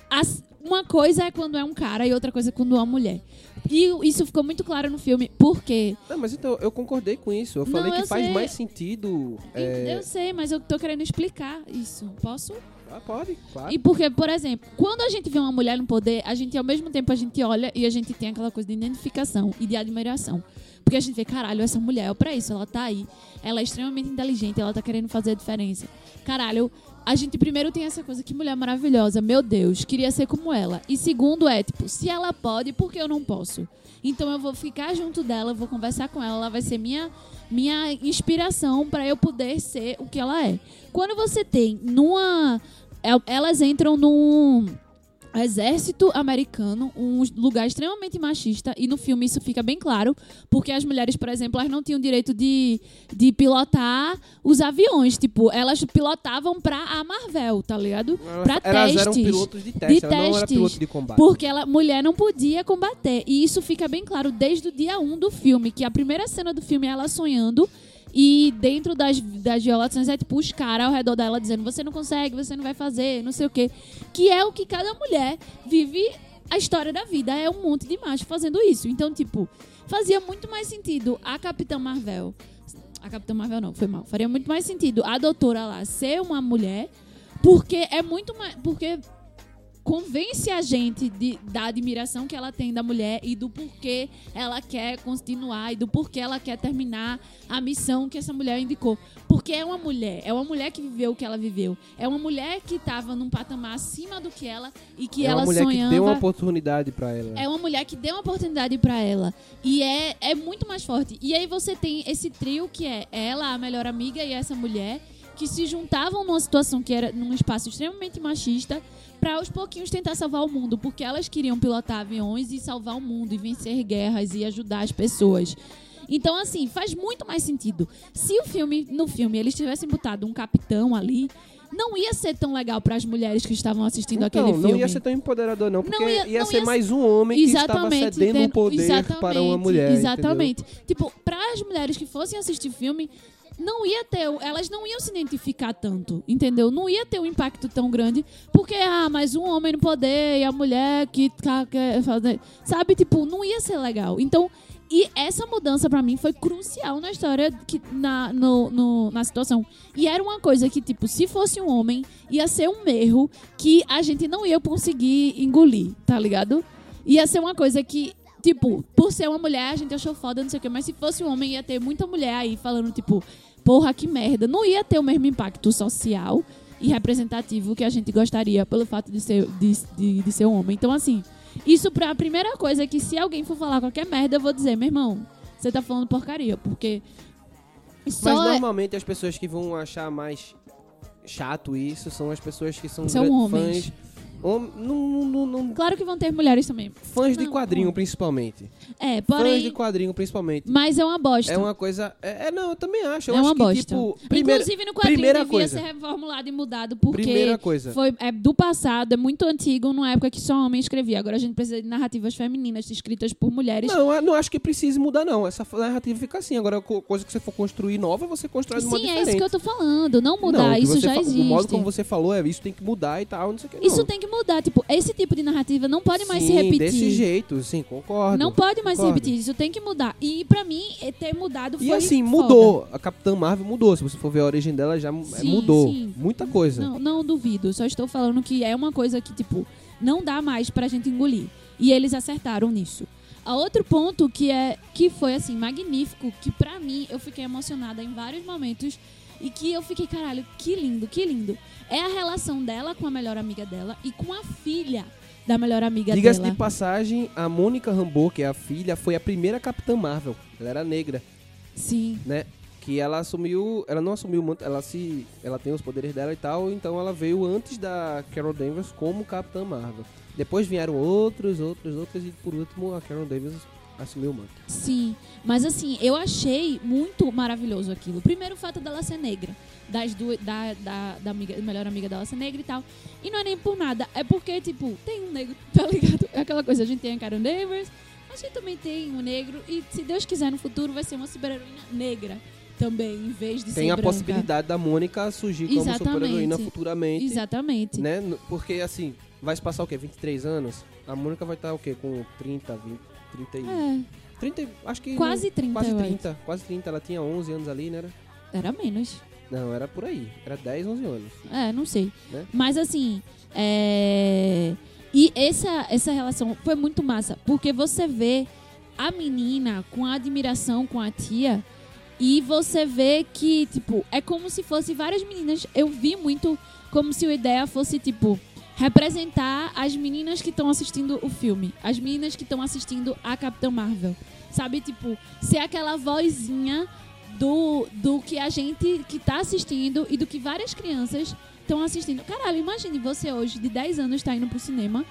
as- uma coisa é quando é um cara e outra coisa é quando é uma mulher. E isso ficou muito claro no filme, porque
Não, mas então, eu concordei com isso. Eu
Não,
falei que
eu
faz
sei.
mais sentido. é,
eu sei, mas eu tô querendo explicar isso. Posso?
Ah, pode, claro.
E porque, por exemplo, quando a gente vê uma mulher no poder, a gente ao mesmo tempo a gente olha e a gente tem aquela coisa de identificação e de admiração. Porque a gente vê, caralho, essa mulher é pra isso, ela tá aí. Ela é extremamente inteligente, ela tá querendo fazer a diferença. Caralho, a gente primeiro tem essa coisa, que mulher maravilhosa, meu Deus, queria ser como ela. E segundo é, tipo, se ela pode, por que eu não posso? Então eu vou ficar junto dela, vou conversar com ela, ela vai ser minha minha inspiração pra eu poder ser o que ela é. Quando você tem numa el- elas entram num exército americano, um lugar extremamente machista, e no filme isso fica bem claro, porque as mulheres, por exemplo, elas não tinham direito de, de pilotar os aviões, tipo, elas pilotavam pra a Marvel, tá ligado? Pra
elas
testes.
eram pilotos de teste,
de
ela não era
testes.
piloto de combate.
Porque ela, mulher não podia combater. E isso fica bem claro desde o dia 1 do filme, que a primeira cena do filme é ela sonhando. E dentro das, das violações é tipo os caras ao redor dela dizendo: você não consegue, você não vai fazer, não sei o quê. Que é o que cada mulher vive a história da vida. É um monte de macho fazendo isso. Então, tipo, fazia muito mais sentido a Capitã Marvel. A Capitã Marvel não, foi mal. Faria muito mais sentido a doutora lá ser uma mulher. Porque é muito mais. Porque convence a gente de- da admiração que ela tem da mulher e do porquê ela quer continuar e do porquê ela quer terminar a missão que essa mulher indicou. Porque é uma mulher, é uma mulher que viveu o que ela viveu. É uma mulher que estava num patamar acima do que ela e que
é
ela
uma mulher
sonhava.
que deu uma oportunidade pra ela.
É uma mulher que deu uma oportunidade pra ela. E é, é muito mais forte. E aí você tem esse trio que é ela, a melhor amiga e essa mulher, que se juntavam numa situação que era num espaço extremamente machista pra aos pouquinhos tentar salvar o mundo. Porque elas queriam pilotar aviões e salvar o mundo, e vencer guerras e ajudar as pessoas. Então, assim, faz muito mais sentido. Se o filme, no filme, eles tivessem botado um capitão ali, não ia ser tão legal para as mulheres que estavam assistindo
Então,
aquele filme.
não ia ser tão empoderador, não, porque
Não
ia,
ia- não
ser
ia
mais um homem que estava cedendo o poder
exatamente,
para uma mulher.
Exatamente. Tipo, para as mulheres que fossem assistir filme, não ia ter, elas não iam se identificar tanto, entendeu? Não ia ter um impacto tão grande, porque ah, mas um homem no poder e a mulher que tá- fazer, sabe, tipo, não ia ser legal. Então, e essa mudança pra mim foi crucial na história que na no, no- na situação. E era uma coisa que tipo, se fosse um homem, ia ser um erro que a gente não ia conseguir engolir, tá ligado? Ia ser uma coisa que Tipo, por ser uma mulher, a gente achou foda, não sei o quê. Mas se fosse um homem, ia ter muita mulher aí falando, tipo, porra, que merda. Não ia ter o mesmo impacto social e representativo que a gente gostaria pelo fato de ser, de, de, de ser um homem. Então, assim, isso pra a primeira coisa é que se alguém for falar qualquer merda, eu vou dizer, meu irmão, você tá falando porcaria, porque.
Mas
é-
normalmente as pessoas que vão achar mais chato isso são as pessoas que são,
São homens.
fãs. Hom- não- não- não-
Claro que vão ter mulheres também.
fãs de quadrinho, principalmente.
É,
Fãs de
porém.
quadrinho, principalmente.
Mas é uma bosta.
É uma coisa. É, é, não, eu também acho. Eu
é
acho
uma
que,
bosta.
tipo, primeira,
Inclusive no quadrinho
primeira
devia
coisa.
ser reformulado e mudado porque
Primeira coisa.
foi é do passado, é muito antigo, numa época que só homem escrevia. Agora a gente precisa de narrativas femininas escritas por mulheres.
Não, não acho que precise mudar, não. Essa narrativa fica assim. Agora, co- coisa que você for construir nova, você constrói de modo
Sim, é
diferente.
isso que eu tô falando. Não mudar,
Não,
isso já existe.
O modo como você falou é isso tem que mudar e tal, não sei o que.
Isso
não.
tem que mudar. Tipo, esse tipo de narrativa não pode mais se repetir.
desse jeito, sim, concordo.
Não pode mais
concordo.
se repetir, isso tem que mudar. E pra mim, é ter mudado foi
E assim,
foda.
mudou. A Capitã Marvel mudou. Se você for ver a origem dela, já é,
Sim,
mudou.
sim.
Muita coisa.
Não, não duvido. Só estou falando que é uma coisa que, tipo, não dá mais pra gente engolir. E eles acertaram nisso. A outro ponto que é que foi assim magnífico, que pra mim eu fiquei emocionada em vários momentos e que eu fiquei, caralho, que lindo, que lindo. É a relação dela com a melhor amiga dela e com a filha da melhor amiga
Diga-se
dela.
de passagem, a Mônica Rambeau, que é a filha, foi a primeira Capitã Marvel. Ela era negra,
Sim.
né? Que ela assumiu. Ela não assumiu muito. Ela se. Ela tem os poderes dela e tal. Então ela veio antes da Carol Danvers como Capitã Marvel. Depois vieram outros, outros, outros. E por último a Carol Danvers assumiu o manto.
Sim, mas assim, eu achei muito maravilhoso aquilo. Primeiro o fato dela ser negra, das duas, da, da, da amiga, melhor amiga dela ser negra e tal. E não é nem por nada, é porque, tipo, tem um negro, tá ligado? É aquela coisa, a gente tem a Karen mas a gente também tem um negro, e se Deus quiser no futuro vai ser uma super-heroína negra também, em vez de
Tem a
branca.
possibilidade da Mônica surgir como
Exatamente.
super-heroína futuramente.
Exatamente.
Né? Porque assim, vai se passar o quê? 23 anos? A Mônica vai estar o quê? Com 30, 20, 30 e...
É,
30, e- acho que...
quase 30,
Quase
eu acho.
30, quase 30. Ela tinha 11 anos ali, né? Era?
Era menos.
Não, era por aí. Era 10, 11 anos.
É, não sei.
Né?
Mas assim, é... E essa, essa relação foi muito massa, porque você vê a menina com a admiração com a tia e você vê que, tipo, é como se fosse várias meninas. Eu vi muito como se a ideia fosse, tipo, representar as meninas que estão assistindo o filme, as meninas que estão assistindo a Capitã Marvel. Sabe, tipo, ser aquela vozinha do, do que a gente que tá assistindo e do que várias crianças estão assistindo. Caralho, imagine você hoje, de 10 anos, tá indo pro cinema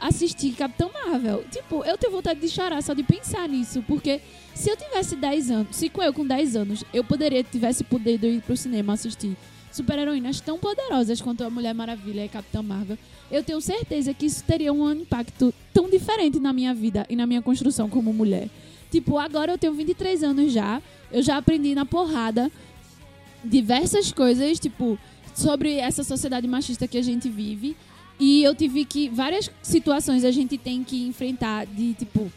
assistir Capitão Marvel. Tipo, eu tenho vontade de chorar só de pensar nisso, porque se eu tivesse 10 anos, se eu com 10 anos, eu poderia, tivesse podido ir pro cinema assistir super-heroínas tão poderosas quanto a Mulher Maravilha e Capitã Marvel, eu tenho certeza que isso teria um impacto tão diferente na minha vida e na minha construção como mulher. Tipo, agora eu tenho 23 anos já, eu já aprendi na porrada diversas coisas, tipo, sobre essa sociedade machista que a gente vive. E eu tive que. Várias situações a gente tem que enfrentar de tipo.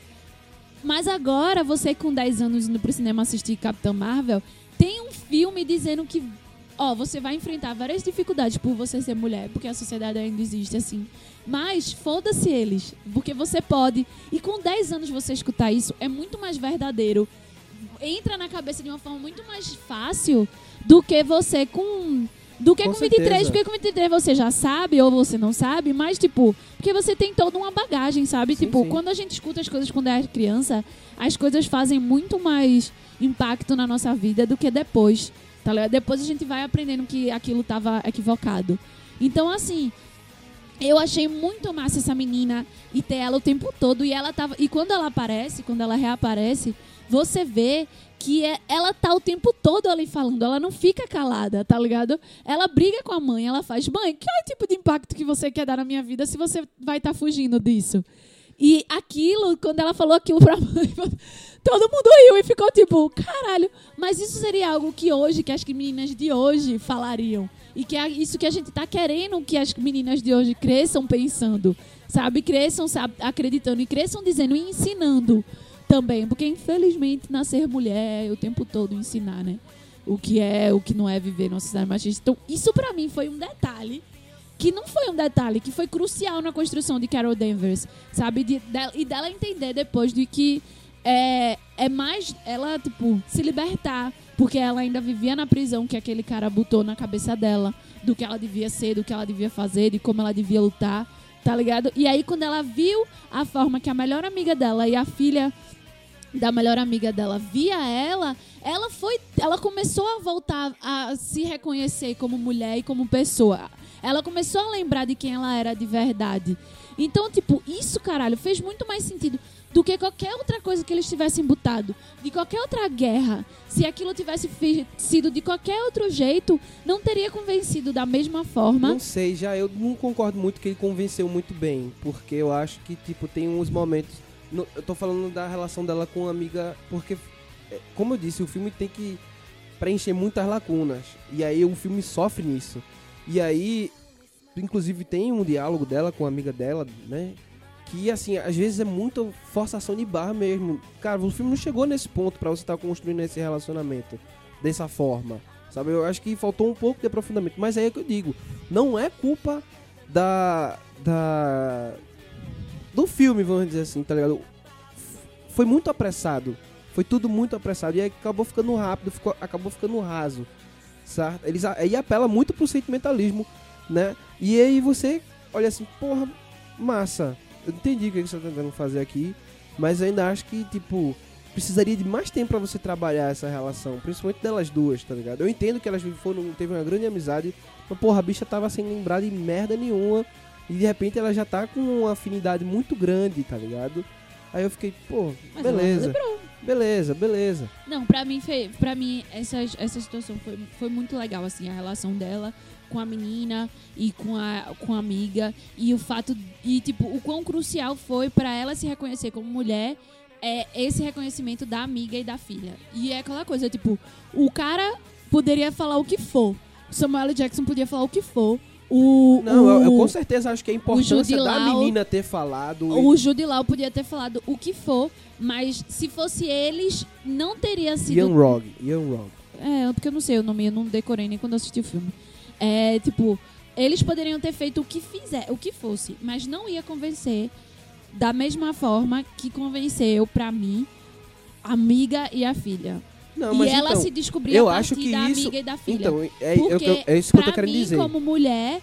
Mas agora, você com 10 anos indo pro cinema assistir Capitão Marvel, tem um filme dizendo que. Ó, você vai enfrentar várias dificuldades por você ser mulher, porque a sociedade ainda existe assim. Mas foda-se eles, porque você pode. E com 10 anos você escutar isso é muito mais verdadeiro. Entra na cabeça de uma forma muito mais fácil do que você com do que
Com
com, 23,
certeza.
porque com 23 você já sabe ou você não sabe, mas tipo, porque você tem toda uma bagagem, sabe?
Sim,
tipo,
sim.
quando a gente escuta as coisas quando é criança, as coisas fazem muito mais impacto na nossa vida do que depois, tá ligado? Depois a gente vai aprendendo que aquilo tava equivocado. Então, assim, eu achei muito massa essa menina e ter ela o tempo todo. E ela tava. E quando ela aparece, quando ela reaparece, você vê que é, ela tá o tempo todo ali falando. Ela não fica calada, tá ligado? Ela briga com a mãe, ela faz, mãe, que é o tipo de impacto que você quer dar na minha vida se você vai estar fugindo disso? E aquilo, quando ela falou aquilo pra mãe, todo mundo riu e ficou tipo, caralho, mas isso seria algo que hoje, que as meninas de hoje falariam. E que é isso que a gente tá querendo que as meninas de hoje cresçam pensando, sabe? Cresçam sabe, acreditando e cresçam dizendo e ensinando também. Porque, infelizmente, nascer mulher é o tempo todo ensinar, né? O que é, o que não é viver numa sociedade machista. Então, isso pra mim foi um detalhe que não foi um detalhe, que foi crucial na construção de Carol Danvers, sabe? De, de- e dela entender depois de que é, é mais ela, tipo, se libertar, porque ela ainda vivia na prisão que aquele cara botou na cabeça dela, do que ela devia ser, do que ela devia fazer, de como ela devia lutar, tá ligado? E aí, quando ela viu a forma que a melhor amiga dela e a filha da melhor amiga dela via ela, ela foi, ela começou a voltar a se reconhecer como mulher e como pessoa. Ela começou a lembrar de quem ela era de verdade. Então, tipo, isso, caralho, fez muito mais sentido do que qualquer outra coisa que eles tivessem botado. De qualquer outra guerra. Se aquilo tivesse sido de qualquer outro jeito, não teria convencido da mesma forma.
Não sei, já eu não concordo muito que ele convenceu muito bem, porque eu acho que, tipo, tem uns momentos. no- eu tô falando da relação dela com a amiga, porque, é, como eu disse, o filme tem que preencher muitas lacunas. E aí o filme sofre nisso. E aí, inclusive, tem um diálogo dela com a amiga dela, né? que, assim, às vezes é muita forçação de barra mesmo. Cara, o filme não chegou nesse ponto pra você estar construindo esse relacionamento dessa forma. Sabe? Eu acho que faltou um pouco de aprofundamento. Mas aí é que eu digo, não é culpa da. da. do filme, vamos dizer assim, tá ligado? Foi muito apressado. Foi tudo muito apressado. E aí acabou ficando rápido, ficou, acabou ficando raso. Certo? Eles aí apela muito pro sentimentalismo, né? E aí você olha assim, porra, massa. Eu entendi o que você tá tentando fazer aqui, mas eu ainda acho que, tipo, precisaria de mais tempo pra você trabalhar essa relação, principalmente delas duas, tá ligado? Eu entendo que elas foram, teve uma grande amizade, mas porra, a bicha tava sem lembrar de merda nenhuma, e de repente ela já tá com uma afinidade muito grande, tá ligado? Aí eu fiquei, pô,
Mas ela
beleza,
lembrou.
Beleza, beleza.
Não, pra mim, foi, pra mim essa, essa situação foi, foi muito legal, assim, a relação dela com a menina e com a, com a amiga. E o fato, e tipo, o quão crucial foi pra ela se reconhecer como mulher é esse reconhecimento da amiga e da filha. E é aquela coisa, tipo, o cara poderia falar o que for. Samuel. Jackson podia falar o que for. O,
Não, eu, eu
o-
com certeza acho que a importância
Jude
da menina ter falado.
O Jude Law podia ter falado o que for, mas se fosse eles, não teria sido
Ian Rog, Ian Rog.
É, porque eu não sei o nome, eu não decorei nem quando eu assisti o filme. É, tipo, eles poderiam ter feito o que fizer, o que fosse, mas não ia convencer da mesma forma que convenceu pra mim a amiga e a filha.
Não,
e ela
então,
se descobriu
eu
a
acho que
da
isso-
amiga e da filha.
Então, é, é,
Porque,
é, é isso que eu tô querendo
mim,
dizer.
como mulher,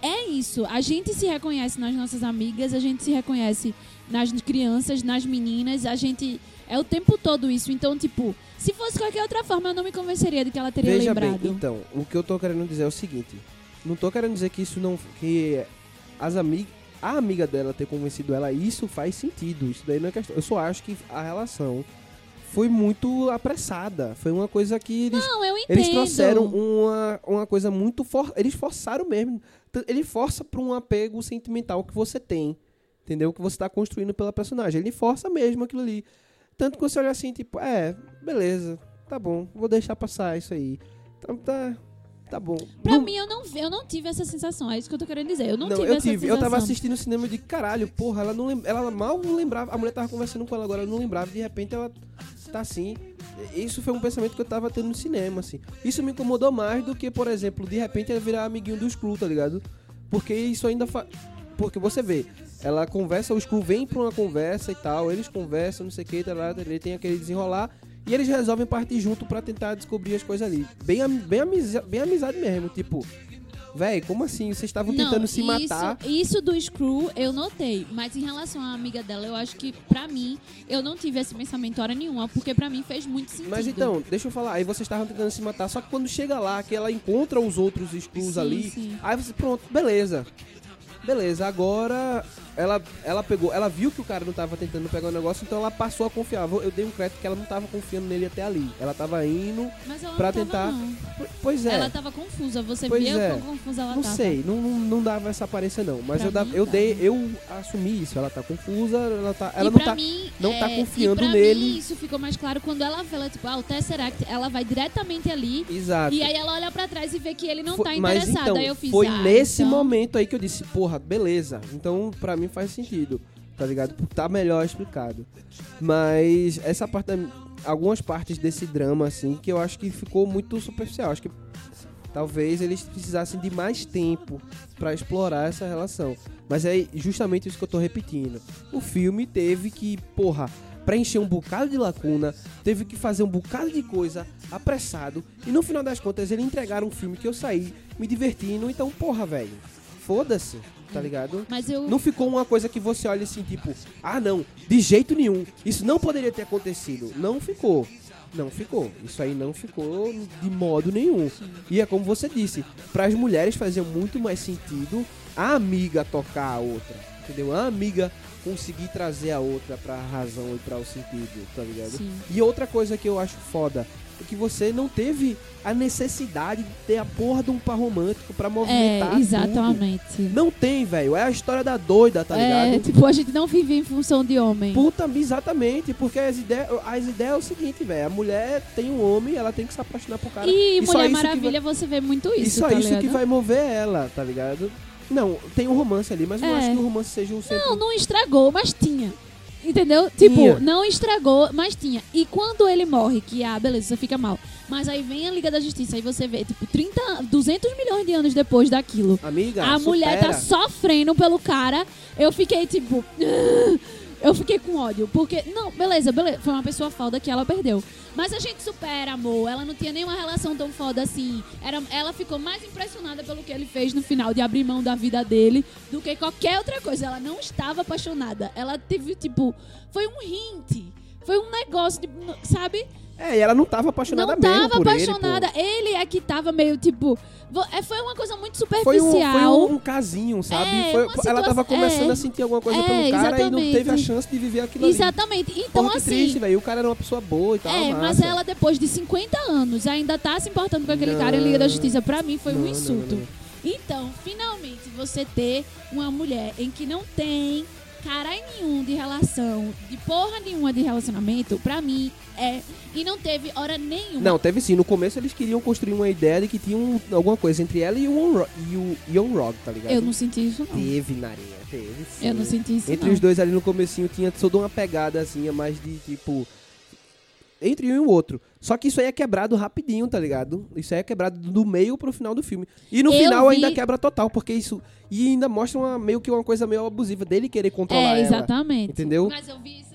é isso. A gente se reconhece nas nossas amigas, a gente se reconhece nas crianças, nas meninas, a gente. É o tempo todo isso. Então, tipo, se fosse qualquer outra forma, eu não me convenceria de que ela teria
Veja
lembrado.
bem, então, o que eu tô querendo dizer é o seguinte. Não tô querendo dizer que isso não... Que as amigas... A amiga dela ter convencido ela, isso faz sentido. Isso daí não é questão. Eu só acho que a relação foi muito apressada. Foi uma coisa que eles...
Não, eu entendo.
Eles trouxeram uma, uma coisa muito for... Eles forçaram mesmo. Ele força pra um apego sentimental que você tem. Entendeu? Que você tá construindo pela personagem. Ele força mesmo aquilo ali. Tanto que você olha assim, tipo, é, beleza, tá bom, vou deixar passar isso aí. Então tá. Tá bom.
Pra
Não-
mim, eu não, eu não tive essa sensação. É isso que eu tô querendo dizer. Eu não,
não,
tive
eu
essa
tive.
sensação.
Eu tava assistindo o cinema de caralho, porra, ela não lem- ela mal lembrava. A mulher tava conversando com ela agora, ela não lembrava, de repente ela tá assim. Isso foi um pensamento que eu tava tendo no cinema, assim. Isso me incomodou mais do que, por exemplo, de repente ela virar amiguinho do Screw, tá ligado? Porque isso ainda fa... Porque você vê, ela conversa, o Screw vem pra uma conversa e tal, eles conversam, não sei o que, tá lá, ele tem aquele desenrolar. E eles resolvem partir junto pra tentar descobrir as coisas ali. Bem, bem, amiza- bem amizade mesmo, tipo... Véi, como assim? Vocês estavam tentando se
isso,
matar.
Isso do Screw eu notei, mas em relação à amiga dela, eu acho que pra mim eu não tive esse pensamento hora nenhuma, porque pra mim fez muito sentido.
Mas então, deixa eu falar, aí vocês estavam tentando se matar, só que quando chega lá, que ela encontra os outros Skrulls
Sim,
ali,
sim.
aí você, pronto, beleza. Beleza, agora ela, ela pegou, ela viu que o cara não tava tentando pegar o negócio, então ela passou a confiar. Eu dei um crédito que ela não tava confiando nele até ali. Ela tava indo,
Mas ela
pra
tava,
tentar- pois é.
Ela tava confusa, você
Pois
via
é.
quão confusa ela
Não
tava.
sei, não, não, não dava essa aparência não, mas
Pra
eu, dava, eu dei, eu assumi isso, ela tá confusa, ela tá, ela
e
não tá,
mim,
não tá
é,
confiando
e pra
nele.
Mim, isso ficou mais claro quando ela vê, ela, tipo, ah, o Tesseract, ela vai diretamente ali.
exato.
E aí ela olha pra trás e vê que ele não
Foi-
tá
mas
interessado.
então,
aí eu fiz,
foi
ah,
nesse
então-
momento aí que eu disse, porra, beleza. Então, pra mim faz sentido, tá ligado? Tá melhor explicado. Mas essa parte, da- algumas partes desse drama, assim, que eu acho que ficou muito superficial. Acho que talvez eles precisassem de mais tempo pra explorar essa relação. Mas é justamente isso que eu tô repetindo. O filme teve que, porra, preencher um bocado de lacuna, teve que fazer um bocado de coisa apressado, e no final das contas eles entregaram um filme que eu saí me divertindo, então, porra, velho, foda-se, tá ligado?
Mas eu.
Não ficou uma coisa que você olha assim, tipo, ah não, de jeito nenhum, isso não poderia ter acontecido. Não ficou. Não ficou. Isso aí não ficou de modo nenhum. E é como você disse, para as mulheres fazia muito mais sentido a amiga tocar a outra, entendeu? A amiga conseguir trazer a outra pra razão e para o sentido, tá ligado?
Sim.
E outra coisa que eu acho foda que você não teve a necessidade de ter a porra de um par romântico pra movimentar
É,
tudo.
exatamente.
Não tem, velho. É a história da doida, tá
é,
ligado?
tipo, a gente não vive em função de homem.
Puta, exatamente, porque as ideias, as ideias é o seguinte, velho. A mulher tem um homem, ela tem que se apaixonar por cara.
E
só
Mulher
isso
Maravilha, você vê muito
vai, e
isso,
só
tá
isso
ligado?
que vai mover ela, tá ligado? Não, tem um romance ali, mas eu não
É.
acho que o romance seja o centro.
Não, não estragou, mas tinha. Entendeu? Tipo,
Tinha.
não estragou, mas tinha. E quando ele morre, que, ah, beleza, você fica mal. Mas aí vem a Liga da Justiça e você vê, tipo, 30, 200 milhões de anos depois daquilo.
Amiga,
a mulher tá
supera.
sofrendo pelo cara. Eu fiquei, tipo... Eu fiquei com ódio. Porque, não, beleza, beleza. Foi uma pessoa foda que ela perdeu. Mas a gente supera, amor. Ela não tinha nenhuma relação tão foda assim. Era, ela ficou mais impressionada pelo que ele fez no final, de abrir mão da vida dele, do que qualquer outra coisa. Ela não estava apaixonada. Ela teve, tipo, foi um hint. Foi um negócio, de, sabe?
É, e ela não tava apaixonada
não
mesmo
tava
por
apaixonada.
ele,
Ele, é que tava meio, tipo. é, Foi uma coisa muito
pô. Foi um,
superficial.
foi um, um casinho, sabe?
É,
Foi-
uma
ela tava começando
é.
a sentir alguma coisa
É,
pelo cara e não teve a
exatamente.
chance de viver aquilo ali.
Exatamente. Então,
Porra,
assim.
triste, velho. O cara era uma pessoa boa e tal.
É, mas
massa.
ela depois de 50 anos ainda tá se importando com aquele
Não.
cara em Liga da Justiça. Pra mim foi
Não,
um
não,
insulto.
não, não.
Então, finalmente, você ter uma mulher em que não tem caralho nenhum de relação, de porra nenhuma de relacionamento, pra mim é. E não teve hora nenhuma.
Não, teve sim. No começo eles queriam construir uma ideia de que tinha um- alguma coisa entre ela e o e o Young Rock, tá ligado?
Eu não senti isso, não.
Teve, Narinha, teve sim.
Eu não senti isso,
Entre
não.
os dois ali no comecinho tinha toda uma pegada assim, mais de tipo. Entre um e o outro. Só que isso aí é quebrado rapidinho, tá ligado? Isso aí é quebrado do meio pro final do filme. E no
Eu
final
vi-
ainda quebra total, porque isso. E ainda mostra uma, meio que uma coisa meio abusiva dele querer controlar
É,
ela.
exatamente.
Entendeu?
Mas eu vi isso.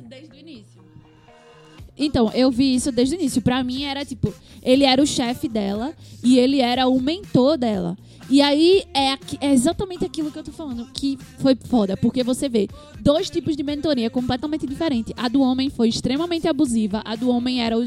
Então, eu vi isso desde o início. Pra mim era tipo, ele era o chefe dela e ele era o mentor dela. E aí é, é exatamente aquilo que eu tô falando, que foi foda, porque você vê dois tipos de mentoria completamente diferentes. A do homem foi extremamente abusiva, a do homem era o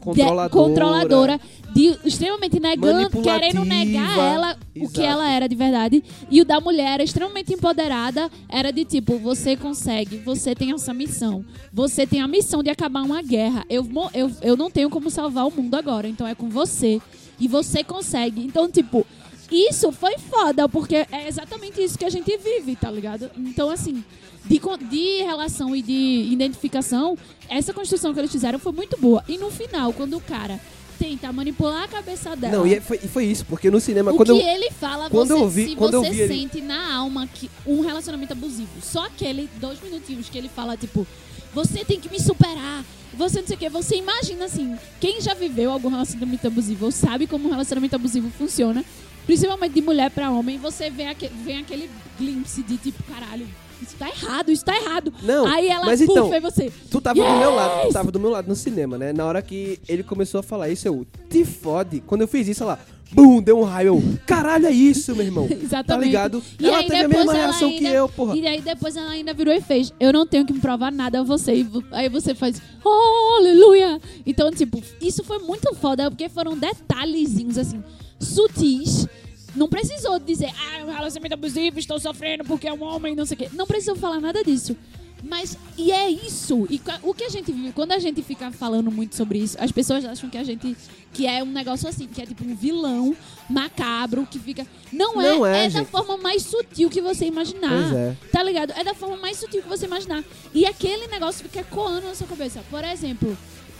extremamente de-
Controladora.
controladora, de, extremamente negando, querendo negar ela o que
Exato.
ela era de verdade. E o da mulher era extremamente empoderada, era de tipo, você consegue, você tem essa missão. Você tem a missão de acabar uma guerra. Eu, eu, eu não tenho como salvar o mundo agora, então é com você. E você consegue. Então, tipo, isso foi foda, porque é exatamente isso que a gente vive, tá ligado? Então, assim, de, de relação e de identificação, essa construção que eles fizeram foi muito boa. E no final, quando o cara tenta manipular a cabeça dela.
Não, e é- foi, e foi isso, porque no cinema,
O
quando
que
eu.
ele fala,
quando
você,
eu vi-
se
quando eu
você
vi ele-
sente na alma que um relacionamento abusivo. Só aquele dois minutinhos que ele fala, tipo, você tem que me superar. Você não sei o que. Você imagina assim, quem já viveu algum relacionamento abusivo ou sabe como um relacionamento abusivo funciona, principalmente de mulher pra homem, você vê, aque, vem aquele glimpse de tipo, caralho, isso tá errado, isso tá errado.
Não,
Aí ela,
mas
puf,
então,
você.
Tu tava do meu lado, tu
Yes!
tava do meu lado no cinema, né? Na hora que ele começou a falar isso, eu te fode. Quando eu fiz isso, ela, bum, deu um raio. Eu, caralho, é isso, meu irmão.
Exatamente.
Tá ligado?
E
ela
aí
teve a mesma reação
ainda,
que eu, porra.
E aí depois ela ainda virou e fez. Eu não tenho que me provar nada a você. E aí você faz, oh, aleluia. Então, tipo, isso foi muito foda, porque foram detalhezinhos, assim, sutis. Não precisou dizer, ah, um relacionamento abusivo, estou sofrendo porque é um homem, não sei o quê. Não precisou falar nada disso. Mas, e é isso. E o que a gente vive, quando a gente fica falando muito sobre isso, as pessoas acham que a gente, que é um negócio assim, que é tipo um vilão macabro, que fica. Não é,
Não é,
é, da forma mais sutil que você imaginar.
É.
Tá ligado? É da forma mais sutil que você imaginar. E aquele negócio fica ecoando na sua cabeça. Por exemplo,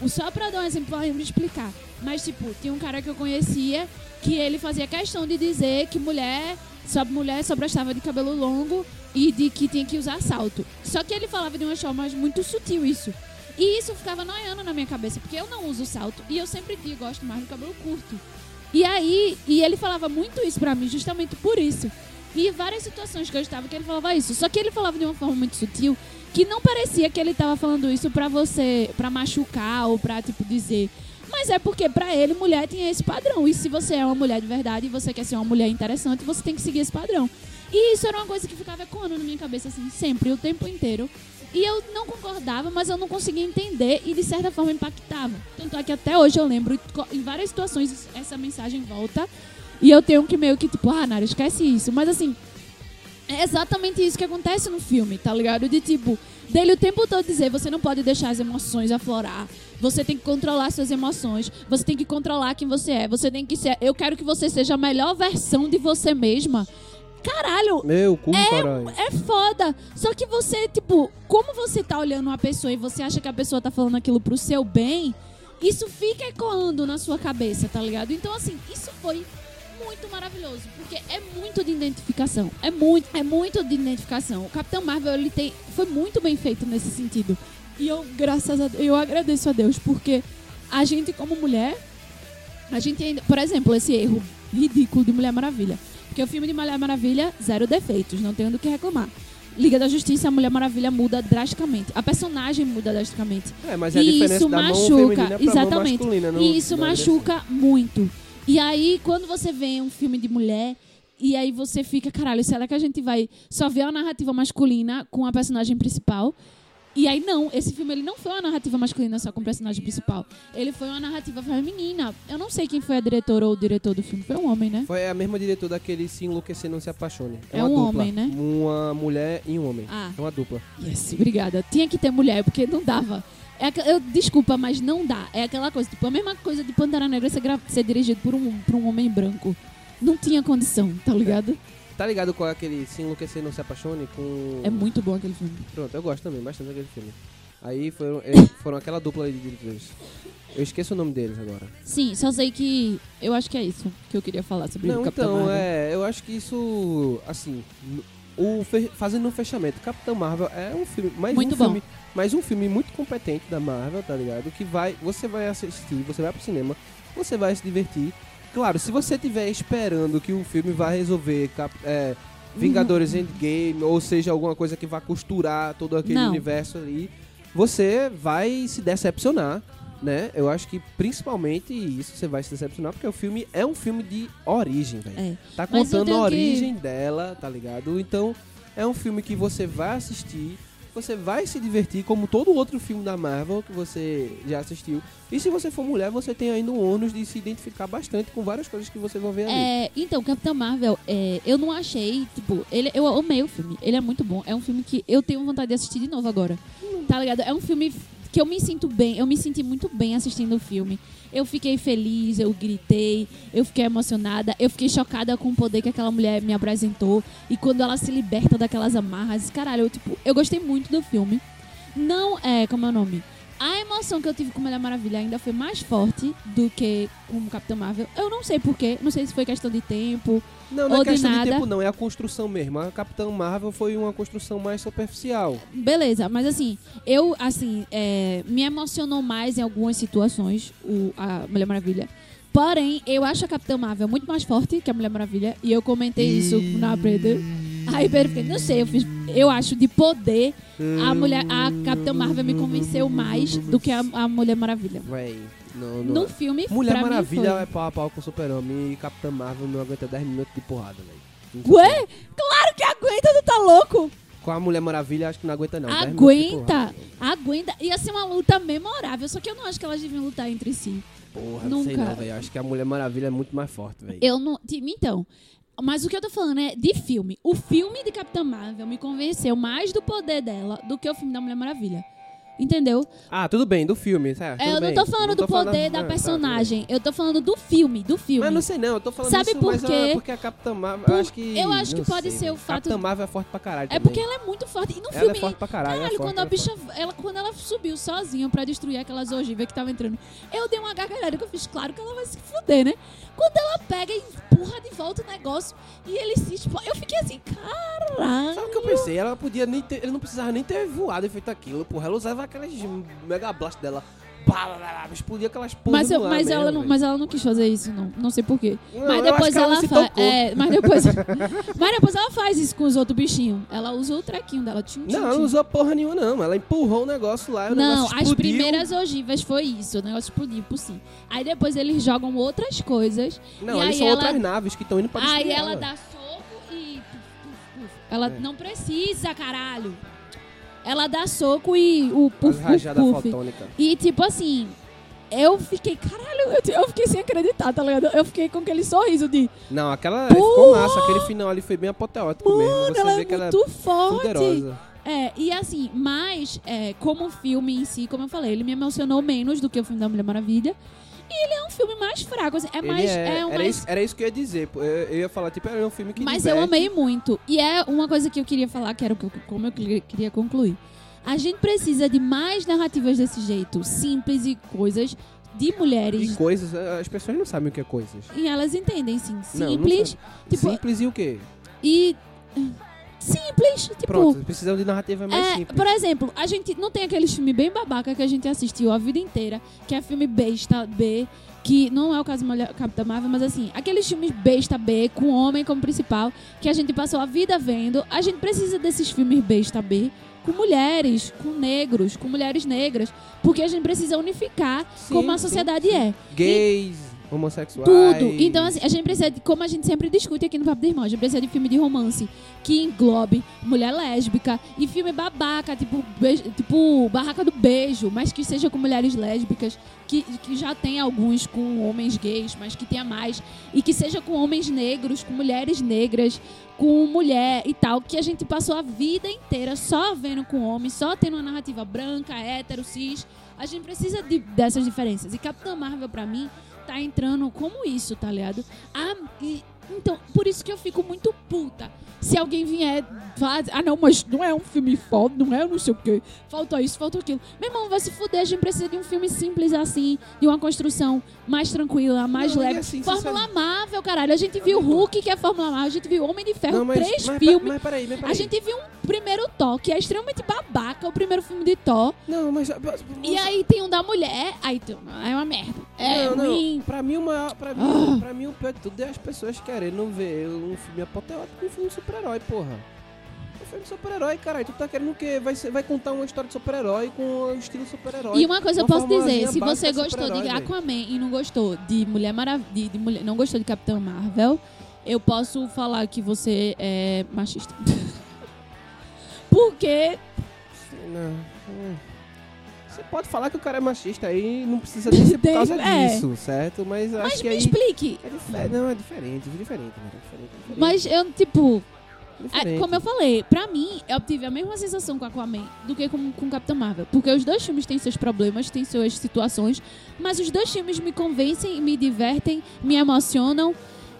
só pra dar um exemplo, lembro de explicar. Mas, tipo, tinha um cara que eu conhecia que ele fazia questão de dizer que mulher só mulher só prestava de cabelo longo e de que tinha que usar salto. Só que ele falava de uma forma muito sutil isso. E isso ficava noiando na minha cabeça, porque eu não uso salto e eu sempre digo, gosto mais do cabelo curto. E aí, e ele falava muito isso pra mim, justamente por isso. E várias situações que eu estava que ele falava isso. Só que ele falava de uma forma muito sutil que não parecia que ele tava falando isso pra você, pra machucar ou pra, tipo, dizer. Mas é porque pra ele, mulher tinha esse padrão. E se você é uma mulher de verdade e você quer ser uma mulher interessante, você tem que seguir esse padrão. E isso era uma coisa que ficava ecoando na minha cabeça, assim, sempre, o tempo inteiro. E eu não concordava, mas eu não conseguia entender e de certa forma impactava. Tanto é que até hoje eu lembro, em várias situações, essa mensagem volta. E eu tenho que meio que, tipo, ah, Nara, esquece isso. Mas assim, é exatamente isso que acontece no filme, tá ligado? De tipo, dele o tempo todo dizer, você não pode deixar as emoções aflorar. Você tem que controlar suas emoções. Você tem que controlar quem você é. Você tem que ser. Eu quero que você seja a melhor versão de você mesma. Caralho,
Meu cu, caralho.
é foda. Só que você, tipo, como você tá olhando uma pessoa e você acha que a pessoa tá falando aquilo pro seu bem, isso fica ecoando na sua cabeça, tá ligado? Então, assim, isso foi muito maravilhoso, porque é muito de identificação. É muito, é muito de identificação. O Capitão Marvel, ele tem, foi muito bem feito nesse sentido. E eu, graças a eu agradeço a Deus, porque a gente, como mulher, a gente ainda. Por exemplo, esse erro ridículo de Mulher Maravilha. Porque o filme de Mulher Maravilha, zero defeitos, não tenho do que reclamar. Liga da Justiça, a Mulher Maravilha muda drasticamente. A personagem muda drasticamente.
É, mas é a
E
diferença
isso
da mão
machuca,
mão
exatamente.
masculina. no-
E isso
na
machuca muito. E aí, quando você vê um filme de mulher, e aí você fica, caralho, será que a gente vai só ver a narrativa masculina com a personagem principal? E aí, não, esse filme ele não foi uma narrativa masculina só com o personagem principal. Ele foi uma narrativa feminina. Eu não sei quem foi a diretora ou o diretor do filme. Foi um homem, né?
Foi a mesma diretora daquele Se Enlouquecer Não Se Apaixone.
É
uma
um
dupla.
homem, né?
Uma mulher e um homem.
Ah.
É uma dupla.
Yes, obrigada. Tinha que ter mulher, porque não dava. É, eu, desculpa, mas não dá. É aquela coisa, tipo, a mesma coisa de Pantera Negra ser, ser dirigido por um, por um homem branco. Não tinha condição, tá ligado?
Tá ligado qual é aquele Se Enlouquecer Não Se Apaixone? Com...
É muito bom aquele filme.
Pronto, eu gosto também bastante daquele filme. Aí foram, eles foram aquela dupla de diretores. Eu esqueço o nome deles agora.
Sim, só sei que eu acho que é isso que eu queria falar sobre
Não,
o Capitão
então,
Marvel.
é, eu acho que isso, assim, o fazendo um fechamento, Capitão Marvel é um filme, mais
Muito
um
bom.
filme, mais um filme muito competente da Marvel, tá ligado? Que vai, você vai assistir, você vai pro cinema, você vai se divertir. Claro, se você tiver esperando que o filme vai resolver cap- é, Vingadores Endgame, ou seja, alguma coisa que vai costurar todo aquele
Não.
universo ali, você vai se decepcionar, né? Eu acho que principalmente isso você vai se decepcionar, porque o filme é um filme de origem, velho.
É.
Tá contando a
que-
origem dela, tá ligado? Então, é um filme que você vai assistir, você vai se divertir, como todo outro filme da Marvel que você já assistiu. E se você for mulher, você tem ainda o ônus de se identificar bastante com várias coisas que você vai ver ali.
É, então, Capitão Marvel, é, eu não achei, tipo, ele, eu amei o filme. Ele é muito bom. É um filme que eu tenho vontade de assistir de novo agora. Tá ligado? É um filme que eu me sinto bem, eu me senti muito bem assistindo o filme. Eu fiquei feliz, eu gritei, eu fiquei emocionada, eu fiquei chocada com o poder que aquela mulher me apresentou. E quando ela se liberta daquelas amarras, caralho, eu, tipo, eu gostei muito do filme. Não é, como é o nome? A emoção que eu tive com Mulher Maravilha ainda foi mais forte do que com o Capitão Marvel. Eu não sei porquê, não sei se foi questão de tempo.
Não, não
ou
é
de
questão de,
nada.
tempo, não. É a construção mesmo. A Capitão Marvel foi uma construção mais superficial.
Beleza, mas assim, eu, assim, é, me emocionou mais em algumas situações o, a Mulher Maravilha. Porém, eu acho a Capitã Marvel muito mais forte que a Mulher Maravilha. E eu comentei isso na Pedro. Aí fez, não sei, eu fiz. Eu acho de poder a mulher, a Capitã Marvel me convenceu mais do que a, a Mulher Maravilha.
Véi, não, não
No
é.
filme,
Mulher
pra
Maravilha
mim
é
foi.
pau a pau com o Super-Homem e Capitão Marvel não aguenta 10 minutos de porrada, velho.
Ué? Claro que aguenta, tu tá louco?
Com a Mulher Maravilha, acho que não aguenta não. 10 minutos de
Aguenta, aguenta. Ia ser uma luta memorável, só que eu não acho que elas deviam lutar entre si.
Porra, não sei
Nunca.
não, velho. Acho que a Mulher Maravilha é muito mais forte, velho.
Eu não. Então. Mas o que eu tô falando é de filme. O filme de Capitã Marvel me convenceu mais do poder dela do que o filme da Mulher Maravilha. Entendeu?
Ah, tudo bem, do filme, certo?
É,
tudo
eu não tô falando do poder
ah,
da
tá,
personagem. Eu tô falando do filme, do filme.
Mas não sei não, eu tô falando
Sabe
isso,
por
mas
quê?
é porque a Capitã Marvel,
Por-
eu acho que...
eu acho que
não
pode
sei,
ser o fato-
Capitã Marvel é forte pra caralho
É
também.
porque ela é muito forte. E no
Ela
filme.
é forte pra caralho,
Caralho,
é forte,
quando a
é
bicha. Ela, quando ela subiu sozinha pra destruir aquelas ogivas que tava entrando, eu dei uma gargalhada que eu fiz, claro que ela vai se fuder, né? Quando ela pega e empurra de volta o negócio e ele se explode. Eu fiquei assim, caralho.
Sabe o que eu pensei? Ela podia nem ter, ele não precisava nem ter voado e feito aquilo, porra. Ela usava aquelas mega blast dela. Explodia aquelas porra
Mas, eu- mas,
mesmo,
ela não, mas ela não quis fazer isso, não. Não sei porquê.
Não,
mas depois
ela
ela faz. É, mas depois. mas depois ela faz isso com os outros bichinhos. Ela usa o trequinho dela. Tchim, tchim,
Não, ela não usou porra nenhuma, não. Ela empurrou o negócio lá o
Não,
negócio
as primeiras ogivas foi isso. O negócio explodiu por sim. Aí depois eles jogam outras coisas.
Não,
e aí
são
ela,
outras naves que estão indo pra
Aí
destruir
ela
ela.
dá soco e. Ela
É.
não precisa, caralho. Ela dá soco e o
As
puf, puf,
rajadas
puf.
fotônicas.
E tipo assim, eu fiquei, caralho, eu, eu fiquei sem acreditar, tá ligado? Eu fiquei com aquele sorriso de,
Não, aquela
Porra!
ficou massa. Aquele final ali foi bem apoteótico mesmo.
mano,
Você
ela
vê
é
que ela
muito
é
forte.
poderosa.
É, e assim, mas é, como filme em si, como eu falei, ele me emocionou menos do que o filme da Mulher Maravilha. E ele é um filme mais fraco, assim, é mais.
é-
É, um
era,
mais
isso, era isso que eu ia dizer. Eu, eu ia falar, tipo, era um filme que
Mas eu
diverte.
amei muito. E é uma coisa que eu queria falar, que era eu- como eu queria- concluir. A gente precisa de mais narrativas desse jeito, simples e coisas de
E
mulheres.
coisas, as pessoas não sabem o que é coisas.
E elas entendem, sim.
Não, não
Simples.
sabe.
tipo,
Simples e o quê?
e. Simples. Tipo.
Pronto, precisam de narrativa mais
É,
simples.
por exemplo, a gente não tem aqueles filmes bem babaca que a gente assistiu a vida inteira, que é filme besta B, que não é o caso de Capitã Marvel, mas assim, aqueles filmes besta B, com homem como principal, que a gente passou a vida vendo, a gente precisa desses filmes besta B com mulheres, com negros, com mulheres negras, porque a gente precisa unificar
Sim,
como a sociedade
sim.
é.
Gays, homossexuais.
Tudo. Então, assim, a gente precisa, de, como a gente sempre discute aqui no Papo de Irmão, a gente precisa de filme de romance que englobe mulher lésbica e filme babaca, tipo, beijo- tipo Barraca do Beijo, mas que seja com mulheres lésbicas, que, que já tem alguns com homens gays, mas que tenha mais, e que seja com homens negros, com mulheres negras, com mulher e tal, que a gente passou a vida inteira só vendo com homem, só tendo uma narrativa branca, hétero, cis. A gente precisa de- dessas diferenças. E Capitã Marvel, pra mim, tá entrando como isso, tá ligado? Ah, e- então, por isso que eu fico muito puta. Se alguém vier ah não, mas não é um filme foda, não é não sei o quê, falta isso, falta aquilo. Meu irmão, vai se fuder, a gente precisa de um filme simples assim, de uma construção mais tranquila, mais
Não,
leve.
assim,
Fórmula Marvel, caralho. A gente viu Hulk, que é Fórmula Marvel, a gente viu Homem de Ferro,
Não, mas,
três
mas,
filmes.
Mas peraí, mas
A
peraí.
gente viu um primeiro Thor, que é extremamente babaca, o primeiro filme de Thor.
Não, mas...
E aí tem um da mulher, aí é uma merda. É
não,
ruim.
não. Pra mim, o maior, pra, mim, pra mim, o pior de tudo é as pessoas querendo ver um filme apoteótico com um filme de super-herói, porra. Um filme de super-herói, caralho. Tu tá querendo o quê? Vai, ser- vai contar uma história de super-herói com o estilo super-herói.
E uma coisa eu posso dizer, se você
de
gostou de. Aquaman e não gostou de Mulher Maravilha, de Mulher, não gostou de Capitão Marvel, eu posso falar que você é machista. Porque
Não. Você pode falar que o cara é machista aí, não precisa nem ser por causa
é.
disso, certo? Mas acho
mas
que
me
aí...
explique.
É não, é diferente, é diferente, né? É diferente, é diferente,
Mas eu, tipo,
é diferente.
como eu falei, pra mim, eu tive a mesma sensação com Aquaman do que com, com Capitão Marvel. Porque os dois filmes têm seus problemas, têm suas situações, mas os dois filmes me convencem, me divertem, me emocionam.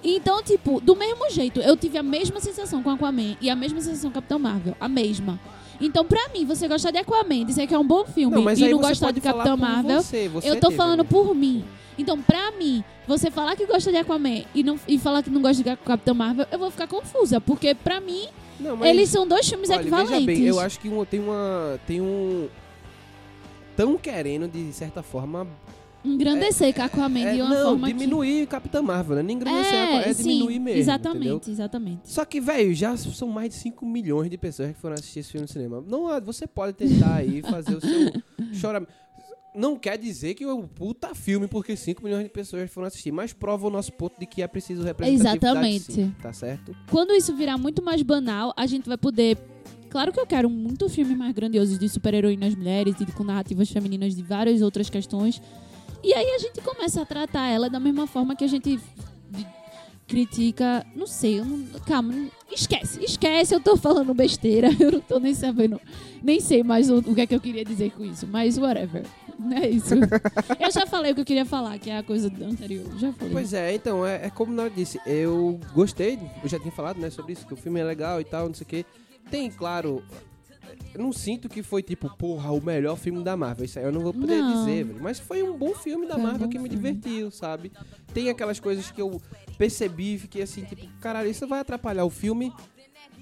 Então, tipo, do mesmo jeito, eu tive a mesma sensação com Aquaman e a mesma sensação com Capitão Marvel. A mesma. Então, pra mim, você gostar de Aquaman, dizer que é um bom filme
Não,
e não gostar de Capitão Marvel,
Você, você
eu tô
teve,
falando
né?
por mim. Então, pra mim, você falar que gosta de Aquaman e, não, e falar que não gosta de Capitão Marvel, eu vou ficar confusa. Porque, pra mim,
Não, mas-
eles são dois filmes
Olha,
equivalentes.
Bem, eu acho que um- tem uma. Tem um. Tão querendo, de certa forma.
Engrandecer com Aquaman
é,
de uma
não,
forma
diminuir Capitã Marvel, né? Nem
que...
engrandecer, é,
É,
diminuir
sim,
mesmo.
exatamente,
entendeu?
exatamente.
Só que, velho, já são mais de 5 milhões de pessoas que foram assistir esse filme no cinema. Não, ah, você pode tentar aí fazer o seu choramento. Não quer dizer que é um puta filme porque 5 milhões de pessoas foram assistir, mas prova o nosso ponto de que é preciso representatividade
Exatamente.
sim, tá certo?
Quando isso virar muito mais banal, a gente vai poder... Claro que eu quero muito filmes mais grandiosos de super-heroínas mulheres e com narrativas femininas de várias outras questões. E aí a gente começa a tratar ela da mesma forma que a gente critica... Não sei, eu não, calma, esquece, esquece, eu tô falando besteira, eu não tô nem sabendo, nem sei mais o, o que é que eu queria dizer com isso, mas whatever. Não é isso. eu já falei o que eu queria falar, que é a coisa anterior, já falei.
Pois é, então, é, é como eu disse, eu gostei, eu já tinha falado, né, sobre isso, que o filme é legal e tal, não sei o quê. Tem, claro, não sinto que foi tipo, porra, o melhor filme da Marvel. Isso aí eu não vou poder
Não.
dizer, velho. Mas foi um bom filme da
Foi um
Marvel
bom
que me
filme.
divertiu, sabe? Tem aquelas coisas que eu percebi e fiquei assim, tipo, caralho, isso vai atrapalhar o filme?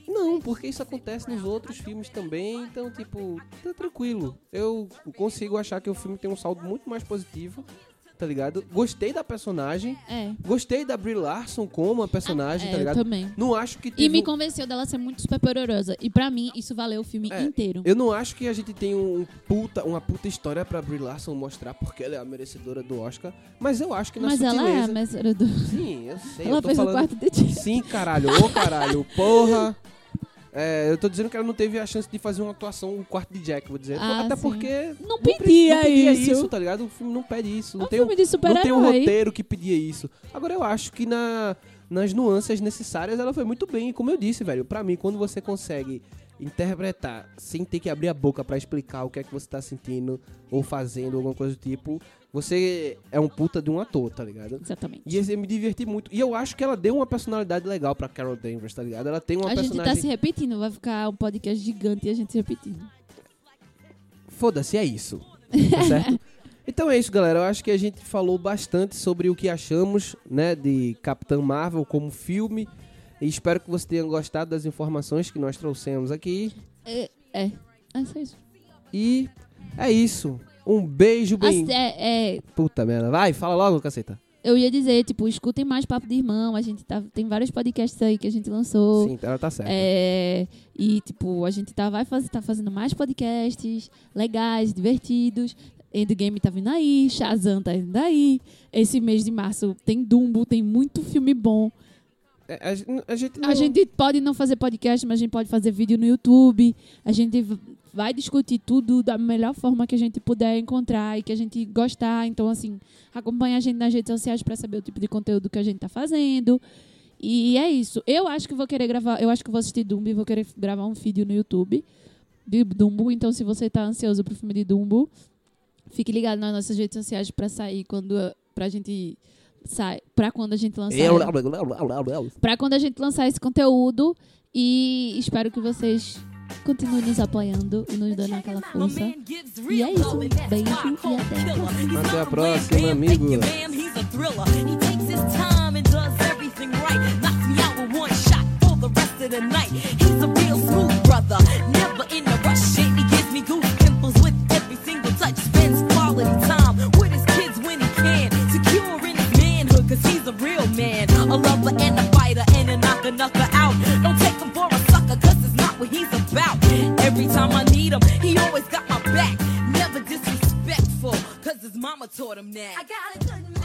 Não, porque isso acontece nos outros filmes também, então, tipo, tá tranquilo. Eu consigo achar que o filme tem um saldo muito mais positivo, tá ligado? Gostei da personagem,
É.
gostei da Brie Larson como a personagem,
é,
tá
eu
ligado?
também.
Não acho que
E me convenceu dela ser muito super poderosa. E pra mim, isso valeu o filme
É,
inteiro.
Eu não acho que a gente tem um puta, uma puta história pra Brie Larson mostrar porque ela é a merecedora do Oscar, mas eu acho que na
Mas ela é a
sutileza...
mestra do.
Sim, eu sei,
ela
eu tô
fez
falando...
o quarto de
Sim, caralho, ô caralho, porra. É, eu tô dizendo que ela não teve a chance de fazer uma atuação um quarto de Jack, vou dizer.
Ah,
Até
sim.
porque
Não pedia
não pedia
isso.
isso, tá ligado? O filme não pede isso.
É
Não
um
tem, um,
filme de
não tem um roteiro que pedia isso. Agora eu acho que na, nas nuances necessárias ela foi muito bem. E como eu disse, velho, pra mim, quando você consegue interpretar sem ter que abrir a boca pra explicar o que é que você tá sentindo ou fazendo, alguma coisa do tipo, você é um puta de um ator, tá ligado?
Exatamente.
E eu me diverti muito. E eu acho que ela deu uma personalidade legal pra Carol Danvers, tá ligado? Ela tem uma
a gente tá
personagem.
se repetindo, vai ficar um podcast gigante e a gente se repetindo.
Foda-se, é isso. Tá certo? Então é isso, galera. Eu acho que a gente falou bastante sobre o que achamos, né, de Capitã Marvel como filme. E espero que você tenha gostado das informações que nós trouxemos aqui.
É, é, é só isso.
E é isso. Um beijo bem.
Assim, é, é,
Puta merda. Vai, fala logo, caceta.
eu ia dizer, tipo, escutem mais Papo de Irmão. A gente tá, tem vários podcasts aí que a gente lançou.
Sim, ela tá certa.
É, e, tipo, a gente tá, vai fazer, tá fazendo mais podcasts legais, divertidos. Endgame tá vindo aí, Shazam tá vindo aí. Esse mês de março tem Dumbo, tem muito filme bom.
A, a gente não...
A gente pode não fazer podcast, mas a gente pode fazer vídeo no YouTube. A gente vai discutir tudo da melhor forma que a gente puder encontrar e que a gente gostar. Então, assim, acompanha a gente nas redes sociais para saber o tipo de conteúdo que a gente tá fazendo. E é isso. Eu acho que vou querer gravar, eu acho que vou assistir Dumbo e vou querer gravar um vídeo no YouTube de Dumbo. Então, se você tá ansioso pro filme de Dumbo, fique ligado nas nossas redes sociais para sair quando pra gente sai, para quando a gente lançar. Pra quando a gente lançar esse conteúdo. E espero que vocês continuem nos apoiando e nos dando aquela força. E é isso. Beijo e até.
Até a próxima, amigo.
The night. He's a real smooth brother, never in a rush. Cause he's a real man. A lover and a fighter and a knocker knocker out. Don't take him for a sucker, cause it's not what he's about. Every time I need him, he always got my back. Never disrespectful, cause his mama taught him that.
I got a good man.